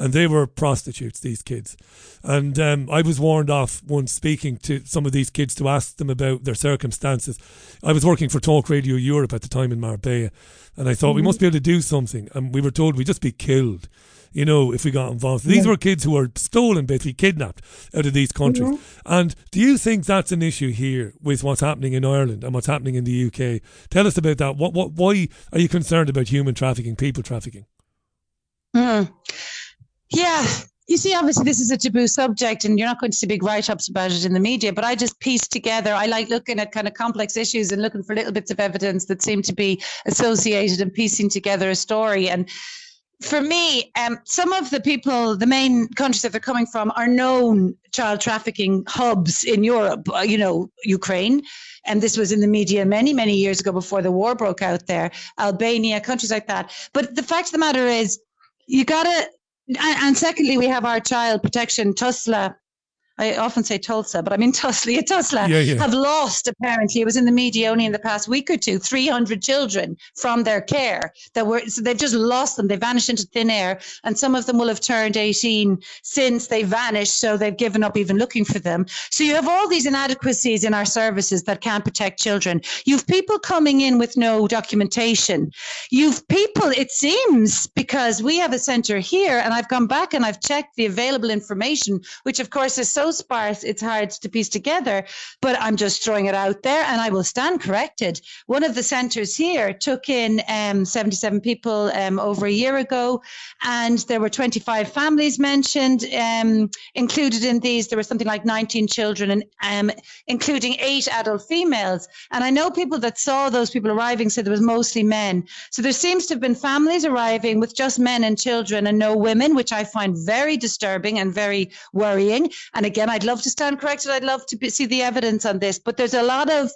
and they were prostitutes, these kids. And um, I was warned off once speaking to some of these kids to ask them about their circumstances. I was working for Talk Radio Europe at the time in Marbella, and I thought mm-hmm. we must be able to do something. And we were told we'd just be killed you know, if we got involved. These yeah. were kids who were stolen, basically kidnapped out of these countries. Mm-hmm. And do you think that's an issue here with what's happening in Ireland and what's happening in the UK? Tell us about that. What, what, why are you concerned about human trafficking, people trafficking? Mm. Yeah. You see, obviously, this is a taboo subject, and you're not going to see big write ups about it in the media. But I just piece together, I like looking at kind of complex issues and looking for little bits of evidence that seem to be associated and piecing together a story. And for me, um, some of the people, the main countries that they're coming from, are known child trafficking hubs in Europe. Uh, you know, Ukraine, and this was in the media many, many years ago before the war broke out there. Albania, countries like that. But the fact of the matter is, you gotta and secondly, we have our child protection TUSLA I often say Tulsa, but I mean Tusla, Tusla, yeah, yeah. have lost apparently. It was in the media only in the past week or two, 300 children from their care that were, so they've just lost them. They vanished into thin air. And some of them will have turned 18 since they vanished. So they've given up even looking for them. So you have all these inadequacies in our services that can't protect children. You've people coming in with no documentation. You've people, it seems, because we have a center here and I've gone back and I've checked the available information, which of course is so so sparse, it's hard to piece together. But I'm just throwing it out there and I will stand corrected. One of the centres here took in um, 77 people um, over a year ago, and there were 25 families mentioned. Um, included in these, there were something like 19 children, and um, including eight adult females. And I know people that saw those people arriving said there was mostly men. So there seems to have been families arriving with just men and children and no women, which I find very disturbing and very worrying. And again, I'd love to stand corrected. I'd love to be, see the evidence on this, but there's a lot of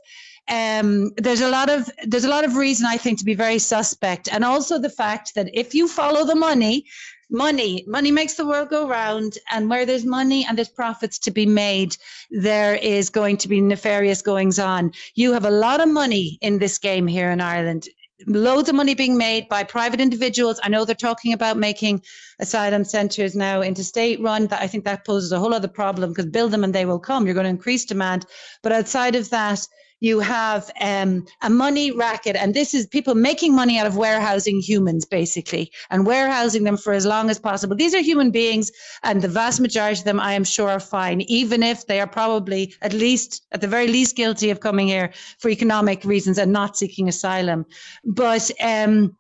um, there's a lot of there's a lot of reason I think to be very suspect, and also the fact that if you follow the money, money money makes the world go round, and where there's money and there's profits to be made, there is going to be nefarious goings on. You have a lot of money in this game here in Ireland loads of money being made by private individuals. I know they're talking about making asylum centres now into state run. That I think that poses a whole other problem because build them and they will come. You're going to increase demand. But outside of that, you have um, a money racket, and this is people making money out of warehousing humans, basically, and warehousing them for as long as possible. These are human beings, and the vast majority of them, I am sure, are fine, even if they are probably at least, at the very least, guilty of coming here for economic reasons and not seeking asylum. But um,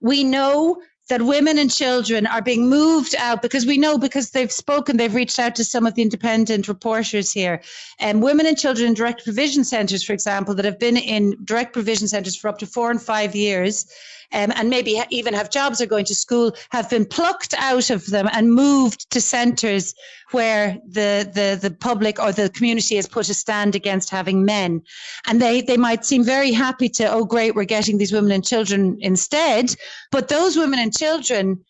we know that women and children are being moved out because we know because they've spoken, they've reached out to some of the independent reporters here. And um, women and children in direct provision centres, for example, that have been in direct provision centres for up to four and five years um, and maybe even have jobs or going to school have been plucked out of them and moved to centres where the, the, the public or the community has put a stand against having men. And they, they might seem very happy to, oh, great, we're getting these women and children instead. But those women and children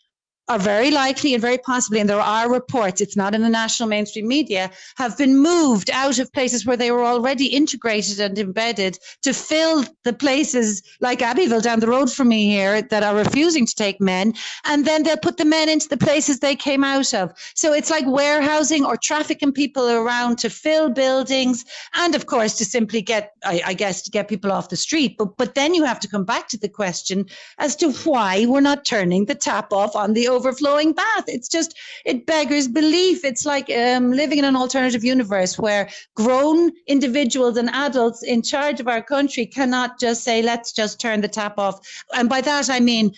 are very likely and very possibly, and there are reports, it's not in the national mainstream media, have been moved out of places where they were already integrated and embedded to fill the places like Abbeyville down the road from me here that are refusing to take men. And then they'll put the men into the places they came out of. So it's like warehousing or trafficking people around to fill buildings. And of course, to simply get, I, I guess, to get people off the street. But, but then you have to come back to the question as to why we're not turning the tap off on the overflowing bath. It's just, it beggars belief. It's like um, living in an alternative universe where grown individuals and adults in charge of our country cannot just say, let's just turn the tap off. And by that, I mean,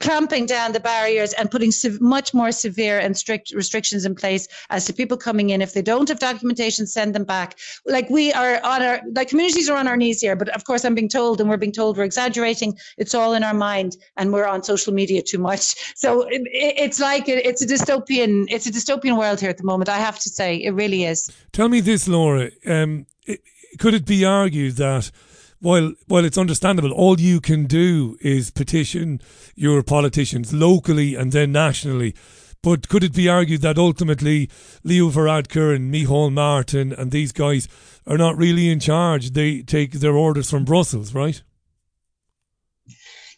clamping down the barriers and putting much more severe and strict restrictions in place as to people coming in. If they don't have documentation, send them back. Like we are on our, like communities are on our knees here, but of course I'm being told and we're being told we're exaggerating. It's all in our mind and we're on social media too much. So it, it's like, it's a dystopian, it's a dystopian world here at the moment. I have to say, it really is. Tell me this, Laura, um, it, could it be argued that while while it's understandable, all you can do is petition your politicians locally and then nationally. But could it be argued that ultimately Leo Varadkar and Micheál Martin and these guys are not really in charge? They take their orders from Brussels, right?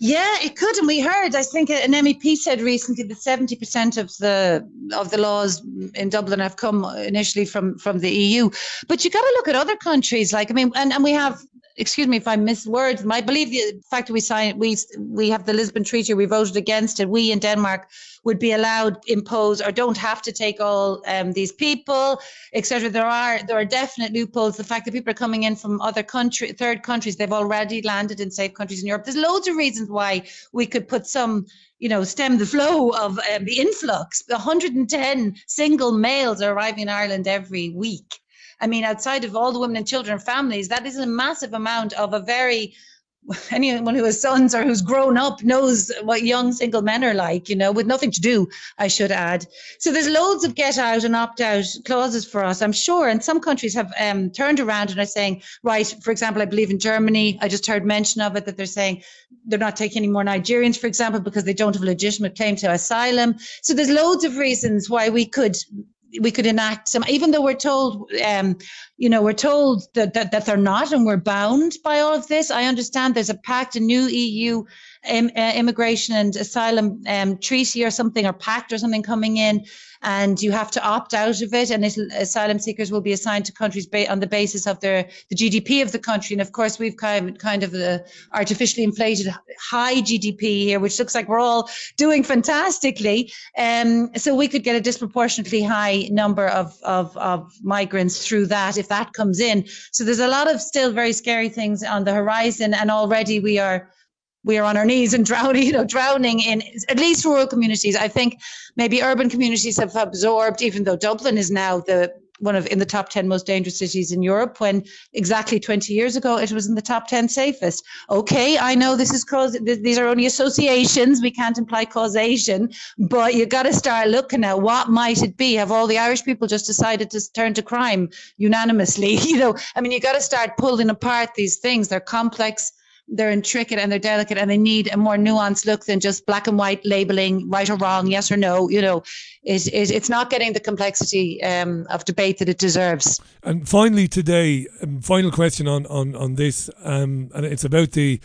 Yeah, it could, and we heard. I think an MEP said recently that seventy percent of the of the laws in Dublin have come initially from from the EU. But you got to look at other countries, like I mean, and, and we have excuse me if I miss words. I believe the fact that we signed, we we have the Lisbon Treaty, we voted against it. We in Denmark would be allowed, impose, or don't have to take all um, these people, etc. There are there are definite loopholes. The fact that people are coming in from other country, third countries, they've already landed in safe countries in Europe. There's loads of reasons why we could put some you know, stem the flow of um, the influx. 110 single males are arriving in Ireland every week. I mean, outside of all the women and children and families, that is a massive amount of a very anyone who has sons or who's grown up knows what young single men are like, you know, with nothing to do, I should add. So there's loads of get out and opt out clauses for us, I'm sure. And some countries have um, turned around and are saying, right, for example, I believe in Germany, I just heard mention of it that they're saying they're not taking any more Nigerians, for example, because they don't have a legitimate claim to asylum. So there's loads of reasons why we could we could enact some, even though we're told, um, you know, we're told that, that, that they're not and we're bound by all of this. I understand there's a pact, a new EU uh, immigration and asylum um, treaty or something, or pact or something coming in. And you have to opt out of it. And asylum seekers will be assigned to countries ba- on the basis of their the GDP of the country. And of course, we've kind of, kind of the artificially inflated high GDP here, which looks like we're all doing fantastically. Um, so we could get a disproportionately high number of, of, of migrants through that if that comes in. So there's a lot of still very scary things on the horizon, and already we are we are on our knees and drowning, you know, drowning in at least rural communities. I think maybe urban communities have absorbed, even though Dublin is now the one of in the top 10 most dangerous cities in Europe when exactly 20 years ago it was in the top 10 safest. Okay, I know this is cause these are only associations, we can't imply causation, but you got to start looking at what might it be? Have all the Irish people just decided to turn to crime unanimously? You know, I mean, you got to start pulling apart these things. They're complex they're intricate and they're delicate and they need a more nuanced look than just black and white labeling, right or wrong, yes or no. You know, it, it, it's not getting the complexity um, of debate that it deserves. And finally, today, um, final question on on on this, um, and it's about the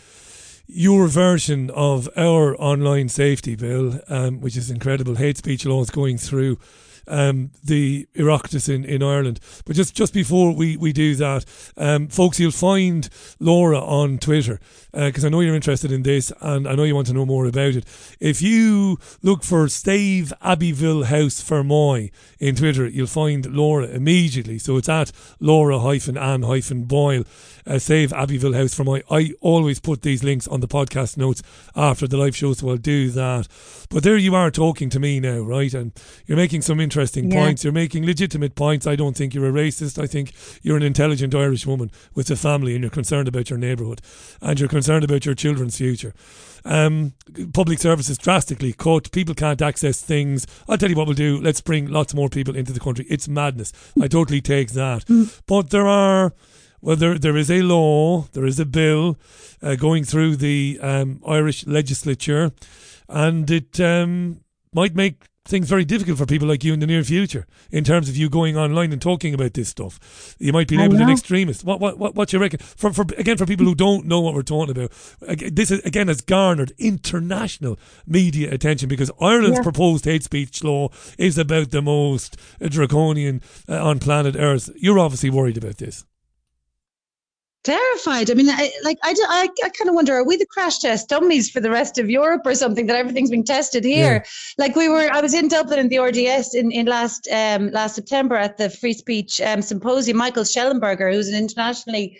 your version of our online safety bill, um, which is incredible. Hate speech laws going through um, the Oireachtas in, in Ireland. But just, just before we, we do that, um, folks, you'll find Laura on Twitter because uh, I know you're interested in this and I know you want to know more about it. If you look for Stave Abbeyville House Fermoy in Twitter, you'll find Laura immediately. So it's at Laura hyphen Ann hyphen Boyle. Uh, Save Abbeyville House Fermoy. I always put these links on the podcast notes after the live show, so I'll do that. But there you are talking to me now, right? And you're making some interesting yeah. points. You're making legitimate points. I don't think you're a racist. I think you're an intelligent Irish woman with a family and you're concerned about your neighbourhood and you're concerned about your children's future. Um, public services drastically cut. People can't access things. I'll tell you what we'll do. Let's bring lots more people into the country. It's madness. I totally take that. Mm. But there are well, there there is a law, there is a bill uh, going through the um, Irish legislature and it um, might make things very difficult for people like you in the near future in terms of you going online and talking about this stuff. You might be labelled an extremist. What what what what you reckon? For for again for people who don't know what we're talking about, this is, again has garnered international media attention because Ireland's yeah. proposed hate speech law is about the most draconian uh, on planet Earth. You're obviously worried about this terrified. I mean, I, like I, I, I kind of wonder, are we the crash test dummies for the rest of Europe or something? That everything's being tested here. Yeah. Like we were, I was in Dublin in the RDS in, in last um, last September at the Free Speech um, Symposium. Michael Shellenberger, who's an internationally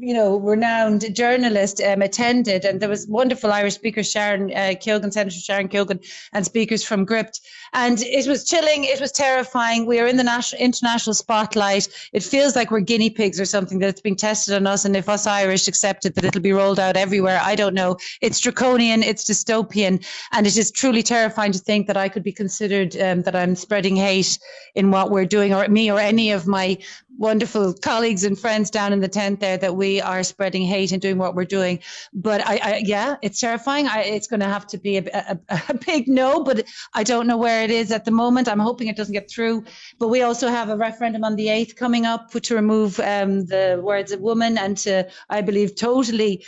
you know, renowned journalist um, attended, and there was wonderful Irish speakers, Sharon uh, Senator Sharon Keogan, and speakers from Gript. And it was chilling. It was terrifying. We are in the national, international spotlight. It feels like we're guinea pigs or something that's being tested on us. And if us Irish accept it, that it'll be rolled out everywhere. I don't know. It's draconian. It's dystopian, and it is truly terrifying to think that I could be considered um, that I'm spreading hate in what we're doing, or me, or any of my wonderful colleagues and friends down in the tent there that we are spreading hate and doing what we're doing. But I, I yeah, it's terrifying. I, it's going to have to be a, a, a, big no, but I don't know where it is at the moment. I'm hoping it doesn't get through. But we also have a referendum on the 8th coming up to remove um, the words of woman and to, I believe, totally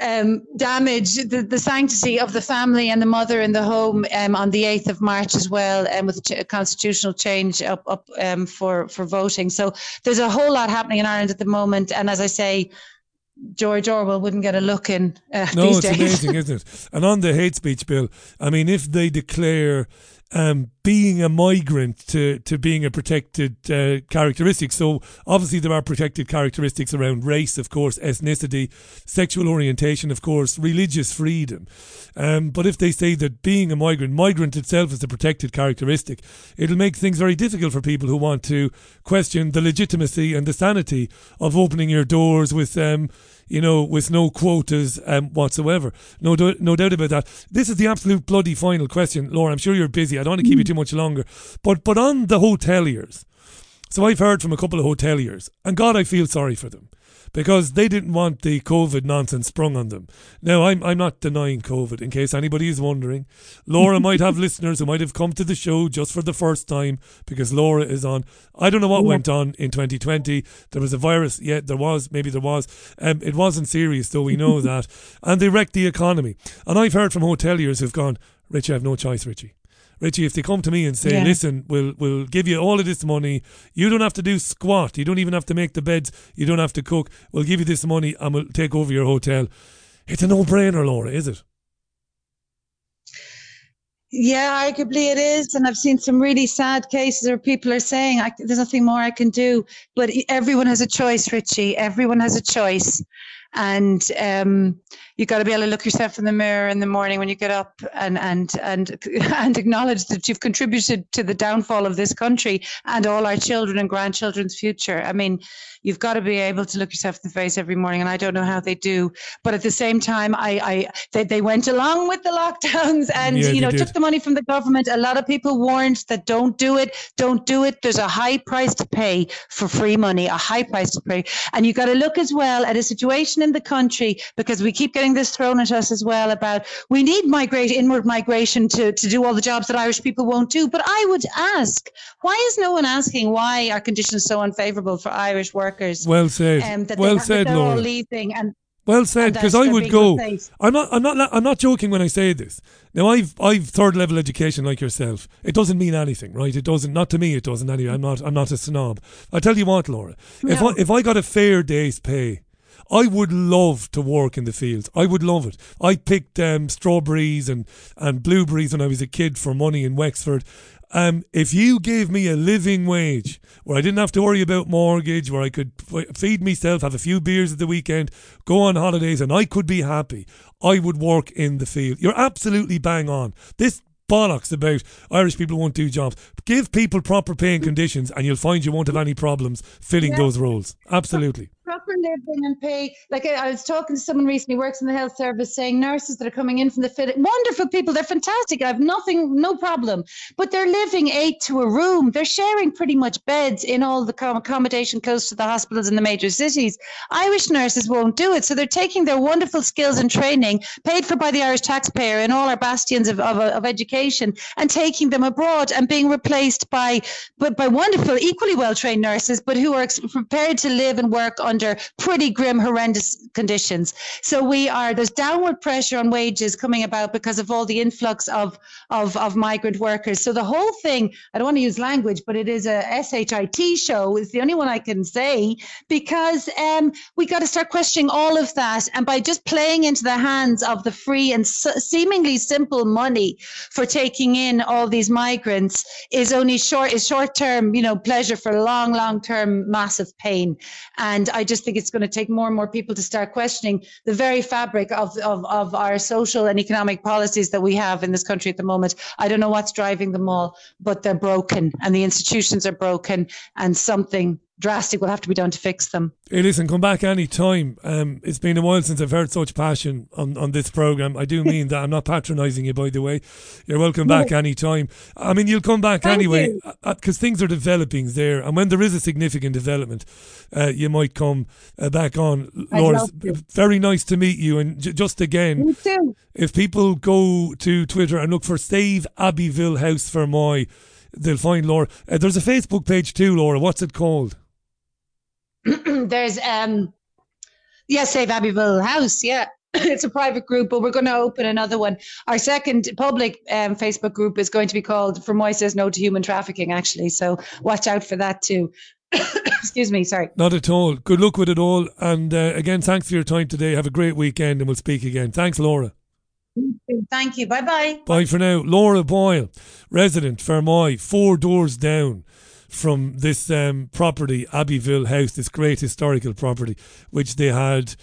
um, damage the, the sanctity of the family and the mother in the home um, on the 8th of March as well, and um, with a constitutional change up, up um, for, for voting. So there's a whole lot happening in Ireland at the moment. And as I say, George Orwell wouldn't get a look in uh, no, these it's amazing, isn't it? And on the hate speech bill, I mean, if they declare um, being a migrant to, to being a protected uh, characteristic. So obviously there are protected characteristics around race, of course, ethnicity, sexual orientation, of course, religious freedom. Um, but if they say that being a migrant, migrant itself is a protected characteristic, it'll make things very difficult for people who want to question the legitimacy and the sanity of opening your doors with um, you know, with no quotas um, whatsoever. No, do- no doubt about that. This is the absolute bloody final question, Laura. I'm sure you're busy. I don't want to keep you too much longer. But but on the hoteliers, so I've heard from a couple of hoteliers, and God, I feel sorry for them because they didn't want the COVID nonsense sprung on them. Now, I'm, I'm not denying COVID, in case anybody is wondering. Laura might have listeners who might have come to the show just for the first time because Laura is on. I don't know what yeah. went on in 2020. There was a virus. Yeah, there was. Maybe there was. Um, it wasn't serious, though we know that. And they wrecked the economy. And I've heard from hoteliers who've gone, Richie, I have no choice, Richie. Richie, if they come to me and say, Yeah. listen, we'll, we'll give you all of this money, you don't have to do squat, you don't even have to make the beds, you don't have to cook, we'll give you this money and we'll take over your hotel. It's a no brainer, Laura, is it? Yeah, arguably it is. And I've seen some really sad cases where people are saying, I, there's nothing more I can do. But everyone has a choice, Richie. Everyone has a choice. And um, you got to be able to look yourself in the mirror in the morning when you get up and, and, and, and acknowledge that you've contributed to the downfall of this country and all our children and grandchildren's future. I mean, you've got to be able to look yourself in the face every morning. And I don't know how they do. But at the same time, I, I they, they went along with the lockdowns and, Yeah, you know, took the money from the government. A lot of people warned that don't do it, don't do it. There's a high price to pay for free money, a high price to pay. And you've got to look as well at a situation in the country because we keep getting this thrown at us as well about we need migrate inward migration to, to do all the jobs that Irish people won't do. But I would ask, why is no one asking why are conditions so unfavorable for Irish workers? Well said. Um, that Well they, that said, all Laura. leaving and Well said, because I would go. I'm not. I'm not. I'm not joking when I say this. Now, I've I've third level education like yourself. It doesn't mean anything, right? It doesn't. Not to me. It doesn't. Anyway, I'm not. I'm not a snob. I tell you what, Laura. If I if I got a fair day's pay, I would love to work in the fields. I would love it. I picked um, strawberries and and blueberries when I was a kid for money in Wexford. Um, if you gave me a living wage where I didn't have to worry about mortgage, where I could f- feed myself, have a few beers at the weekend, go on holidays, and I could be happy, I would work in the field. You're absolutely bang on. This bollocks about Irish people won't do jobs. Give people proper pay and conditions, and you'll find you won't have any problems filling Yeah. those roles. Absolutely. Proper living and pay. Like I, I was talking to someone recently who works in the health service saying nurses that are coming in from the fit, wonderful people. They're fantastic. I have nothing, no problem. But they're living eight to a room. They're sharing pretty much beds in all the com- accommodation close to the hospitals in the major cities. Irish nurses won't do it. So they're taking their wonderful skills and training paid for by the Irish taxpayer in all our bastions of, of, of education and taking them abroad and being replaced by, by, by wonderful, equally well trained nurses, but who are prepared to live and work under pretty grim, horrendous conditions. So we are, there's downward pressure on wages coming about because of all the influx of, of, of migrant workers. So the whole thing, I don't want to use language, but it is a SHIT show. It's the only one I can say because um, we got to start questioning all of that. And by just playing into the hands of the free and s- seemingly simple money for taking in all these migrants is only short, is short term, you know, pleasure for long, long term massive pain. And I just think it's going to take more and more people to start questioning the very fabric of, of, of our social and economic policies that we have in this country at the moment. I don't know what's driving them all, but they're broken and the institutions are broken and something drastic will have to be done to fix them. Hey, listen, come back any time. Um, it's been a while since I've heard such passion on, on this program. I do mean that. I'm not patronising you, by the way. You're welcome back any time. I mean, you'll come back Thank anyway because things are developing there, and when there is a significant development, uh, you might come uh, back on. Laura, very nice to meet you. And j- just again, if people go to Twitter and look for Save Abbeyville House Fermoy, they'll find Laura. Uh, there's a Facebook page too, Laura. What's it called? There's um yes, Save Abbeyville House, yeah. It's a private group, but we're going to open another one. Our second public um, Facebook group is going to be called "Fermoy Says No to Human Trafficking." Actually, so watch out for that too. Excuse me, sorry. Not at all. Good luck with it all. And uh, again, thanks for your time today. Have a great weekend and we'll speak again. Thanks, Laura. Thank you. Bye bye. Bye for now. Laura Boyle, resident Fermoy, four doors down from this um, property, Abbeyville House, this great historical property, which they had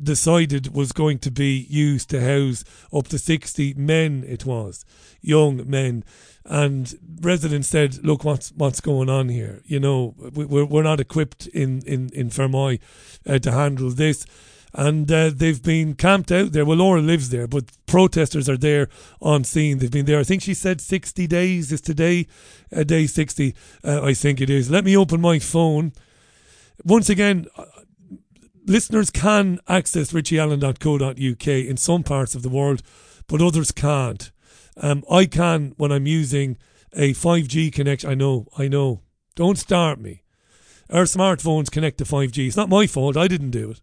decided was going to be used to house up to 60 men, it was, young men. And residents said, look, what's what's going on here? You know, we- we're, we're not equipped in, in, in Fermoy uh, to handle this and uh, they've been camped out there. Well, Laura lives there, but protesters are there on scene. They've been there. I think she said 60 days is today, uh, day 60, uh, I think it is. Let me open my phone. Once again, uh, listeners can access richieallen.co.uk in some parts of the world, but others can't. Um, I can when I'm using a 5G connection. I know, I know. Don't start me. Our smartphones connect to 5G. It's not my fault. I didn't do it.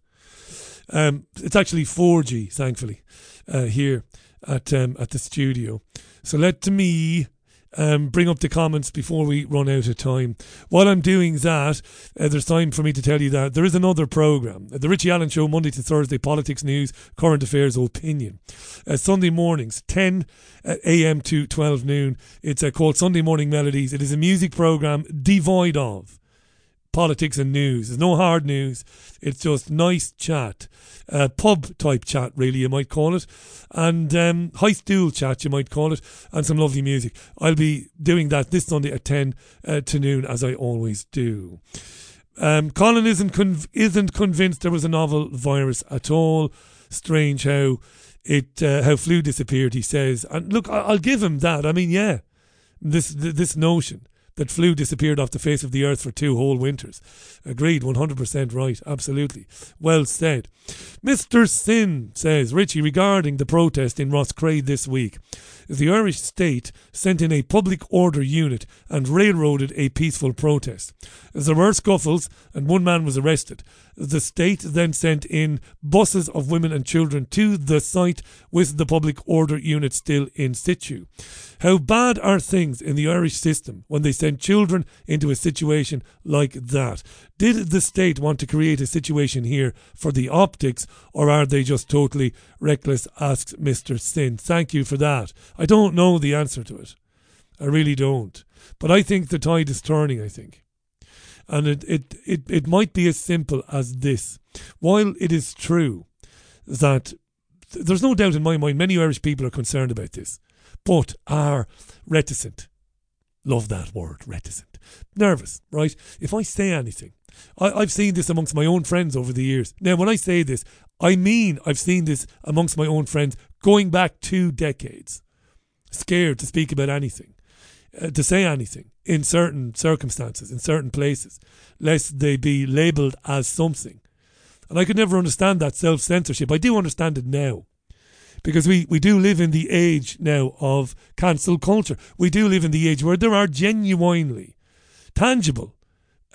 Um, it's actually 4G, thankfully, uh, here at um, at the studio. So let me um, bring up the comments before we run out of time. While I'm doing that, uh, there's time for me to tell you that there is another programme. The Richie Allen Show, Monday to Thursday, politics, news, current affairs, opinion. Uh, Sunday mornings, 10 uh, a.m. to 12 noon. It's uh, called Sunday Morning Melodies. It is a music programme devoid of politics and news. There's no hard news. It's just nice chat, uh, pub type chat, really, you might call it, and um, high stool chat, you might call it, and some lovely music. I'll be doing that this Sunday at 10 uh, to noon, as I always do. Um, Colin isn't conv- isn't convinced there was a novel virus at all. Strange how it uh, how flu disappeared. He says, and look, I- I'll give him that. I mean, yeah, this this notion that flu disappeared off the face of the earth for two whole winters. Agreed, 100% right, absolutely. Well said. Mr. Sin says, Richie, regarding the protest in Roscrea this week, the Irish state sent in a public order unit and railroaded a peaceful protest. There were scuffles and one man was arrested. The state then sent in buses of women and children to the site with the public order unit still in situ. How bad are things in the Irish system when they send children into a situation like that? Did the state want to create a situation here for the optics, or are they just totally reckless? asks Mr. Sin. Thank you for that. I don't know the answer to it. I really don't. But I think the tide is turning, I think. And it, it, it, it might be as simple as this. While it is true that there's no doubt in my mind many Irish people are concerned about this, but are reticent. Love that word, reticent. Nervous, right? If I say anything, I, I've seen this amongst my own friends over the years. Now, when I say this, I mean I've seen this amongst my own friends going back two decades. Scared to speak about anything, uh, to say anything in certain circumstances, in certain places, lest they be labelled as something. And I could never understand that self censorship. I do understand it now. Because we, we do live in the age now of cancel culture. We do live in the age where there are genuinely tangible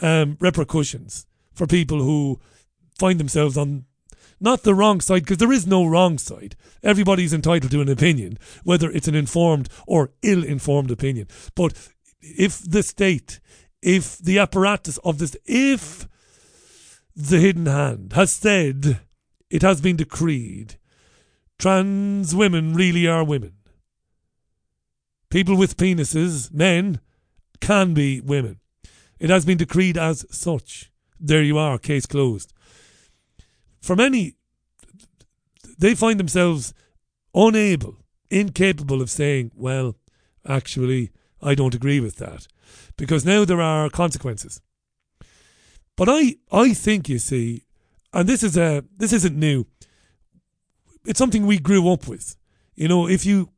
um, repercussions for people who find themselves on not the wrong side, because there is no wrong side. Everybody's entitled to an opinion, whether it's an informed or ill informed opinion. But if the state, if the apparatus of this, if the hidden hand has said it has been decreed trans women really are women. People with penises, men, can be women. It has been decreed as such. There you are, case closed. For many, they find themselves unable, incapable of saying, well, actually, I don't agree with that. Because now there are consequences. But I, I think, you see, and this is a this isn't new. It's something we grew up with. You know, if you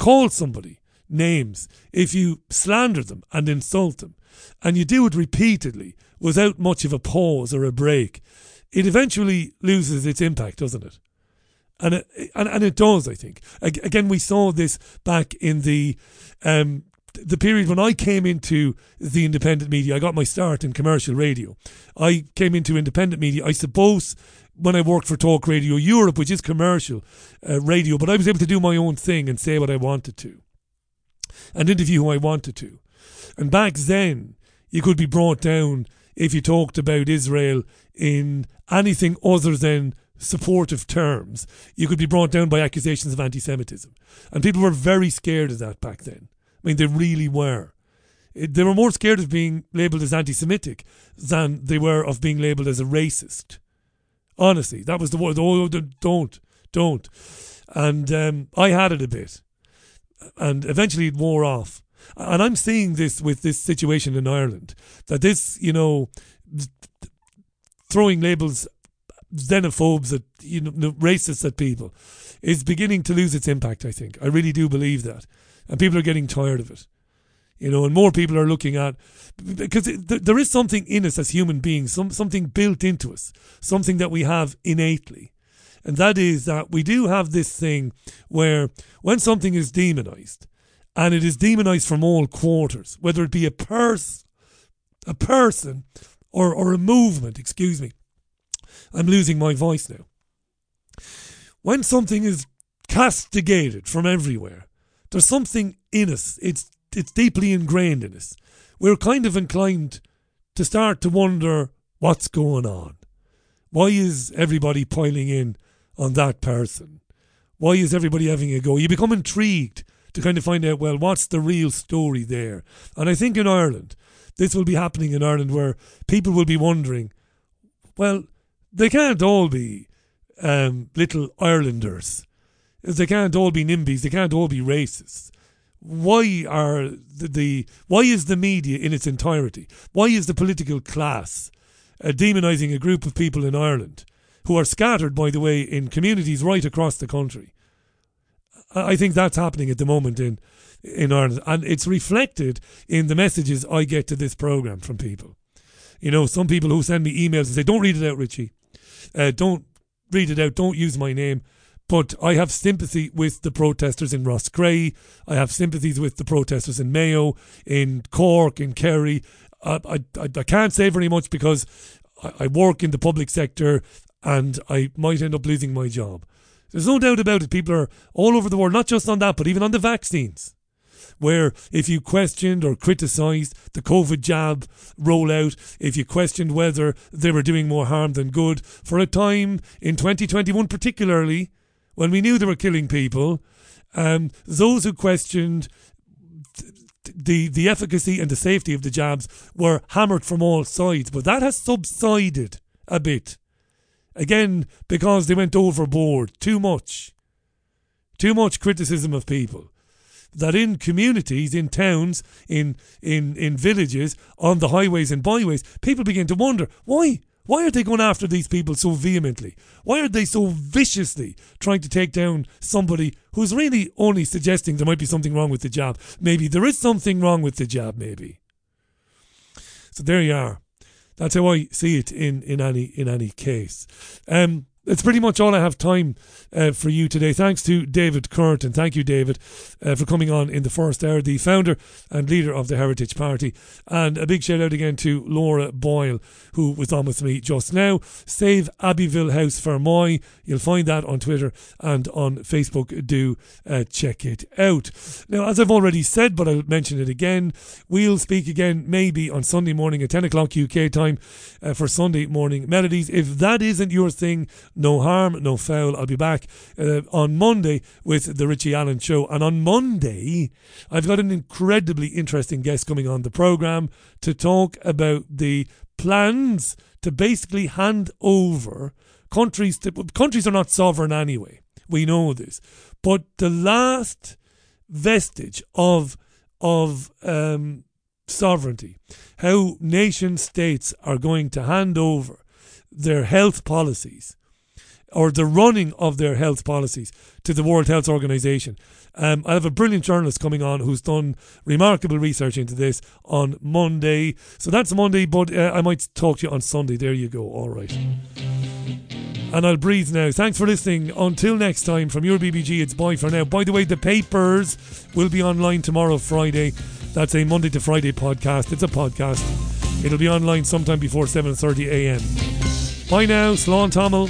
call somebody names, if you slander them and insult them, and you do it repeatedly without much of a pause or a break, it eventually loses its impact, doesn't it? And it, and, and it does, I think. Again, we saw this back in the um, the period when I came into the independent media. I got my start in commercial radio. I came into independent media, I suppose, when I worked for Talk Radio Europe, which is commercial uh, radio, but I was able to do my own thing and say what I wanted to and interview who I wanted to. And back then, you could be brought down if you talked about Israel in anything other than supportive terms. You could be brought down by accusations of anti Semitism. And people were very scared of that back then. I mean, they really were. They were more scared of being labelled as anti Semitic than they were of being labelled as a racist. Honestly, that was the word. Oh, don't, don't. And um, I had it a bit. And eventually it wore off. And I'm seeing this with this situation in Ireland that this, you know, throwing labels, xenophobes at, you know, racists at people is beginning to lose its impact, I think. I really do believe that. And people are getting tired of it. You know, and more people are looking at because it, th- there is something in us as human beings, some something built into us, something that we have innately, and that is that we do have this thing where when something is demonized, and it is demonized from all quarters, whether it be a person, a person, or or a movement. Excuse me, I'm losing my voice now. When something is castigated from everywhere, there's something in us. It's it's deeply ingrained in us. We're kind of inclined to start to wonder what's going on. Why is everybody piling in on that person? Why is everybody having a go? You become intrigued to kind of find out, well, what's the real story there? And I think in Ireland, this will be happening in Ireland where people will be wondering, well, they can't all be um, little Irelanders. They can't all be NIMBYs. They can't all be racists. Why are the, the why is the media in its entirety? Why is the political class uh, demonising a group of people in Ireland who are scattered, by the way, in communities right across the country? I think that's happening at the moment in in Ireland, and it's reflected in the messages I get to this program from people. You know, some people who send me emails and say, "Don't read it out, Richie. Uh, don't read it out. Don't use my name." But I have sympathy with the protesters in Roscrea. I have sympathies with the protesters in Mayo, in Cork, in Kerry. I, I, I can't say very much because I work in the public sector and I might end up losing my job. There's no doubt about it. People are all over the world, not just on that, but even on the vaccines. Where if you questioned or criticised the COVID jab rollout, if you questioned whether they were doing more harm than good, for a time in 2021 particularly, when we knew they were killing people, um, those who questioned the the efficacy and the safety of the jabs were hammered from all sides. But that has subsided a bit. Again, because they went overboard too much. Too much criticism of people. That in communities, in towns, in in in villages, on the highways and byways, people begin to wonder why why are they going after these people so vehemently? Why are they so viciously trying to take down somebody who's really only suggesting there might be something wrong with the job? Maybe there is something wrong with the job, maybe. So there you are. That's how I see it in, in any in any case. Um, that's pretty much all I have time uh, for you today. Thanks to David Kurten. Thank you, David, uh, for coming on in the first hour, the founder and leader of the Heritage Party. And a big shout out again to Laura Boyle, who was on with me just now. Save Abbeyville House Fermoy. You'll find that on Twitter and on Facebook. Do uh, check it out. Now, as I've already said, but I'll mention it again, we'll speak again maybe on Sunday morning at 10 o'clock UK time uh, for Sunday morning melodies. If that isn't your thing, no harm, no foul. I'll be back uh, on Monday with the Richie Allen Show. And on Monday, I've got an incredibly interesting guest coming on the programme to talk about the plans to basically hand over countries to countries are not sovereign anyway. We know this. But the last vestige of of um, sovereignty, how nation states are going to hand over their health policies or the running of their health policies to the World Health Organization. Um, I have a brilliant journalist coming on who's done remarkable research into this on Monday. So that's Monday, but uh, I might talk to you on Sunday. There you go. All right. And I'll breathe now. Thanks for listening. Until next time, from your BBG, it's bye for now. By the way, the papers will be online tomorrow, Friday. That's a Monday to Friday podcast. It's a podcast. It'll be online sometime before 7:30 a.m. Bye now, Slán Tamil.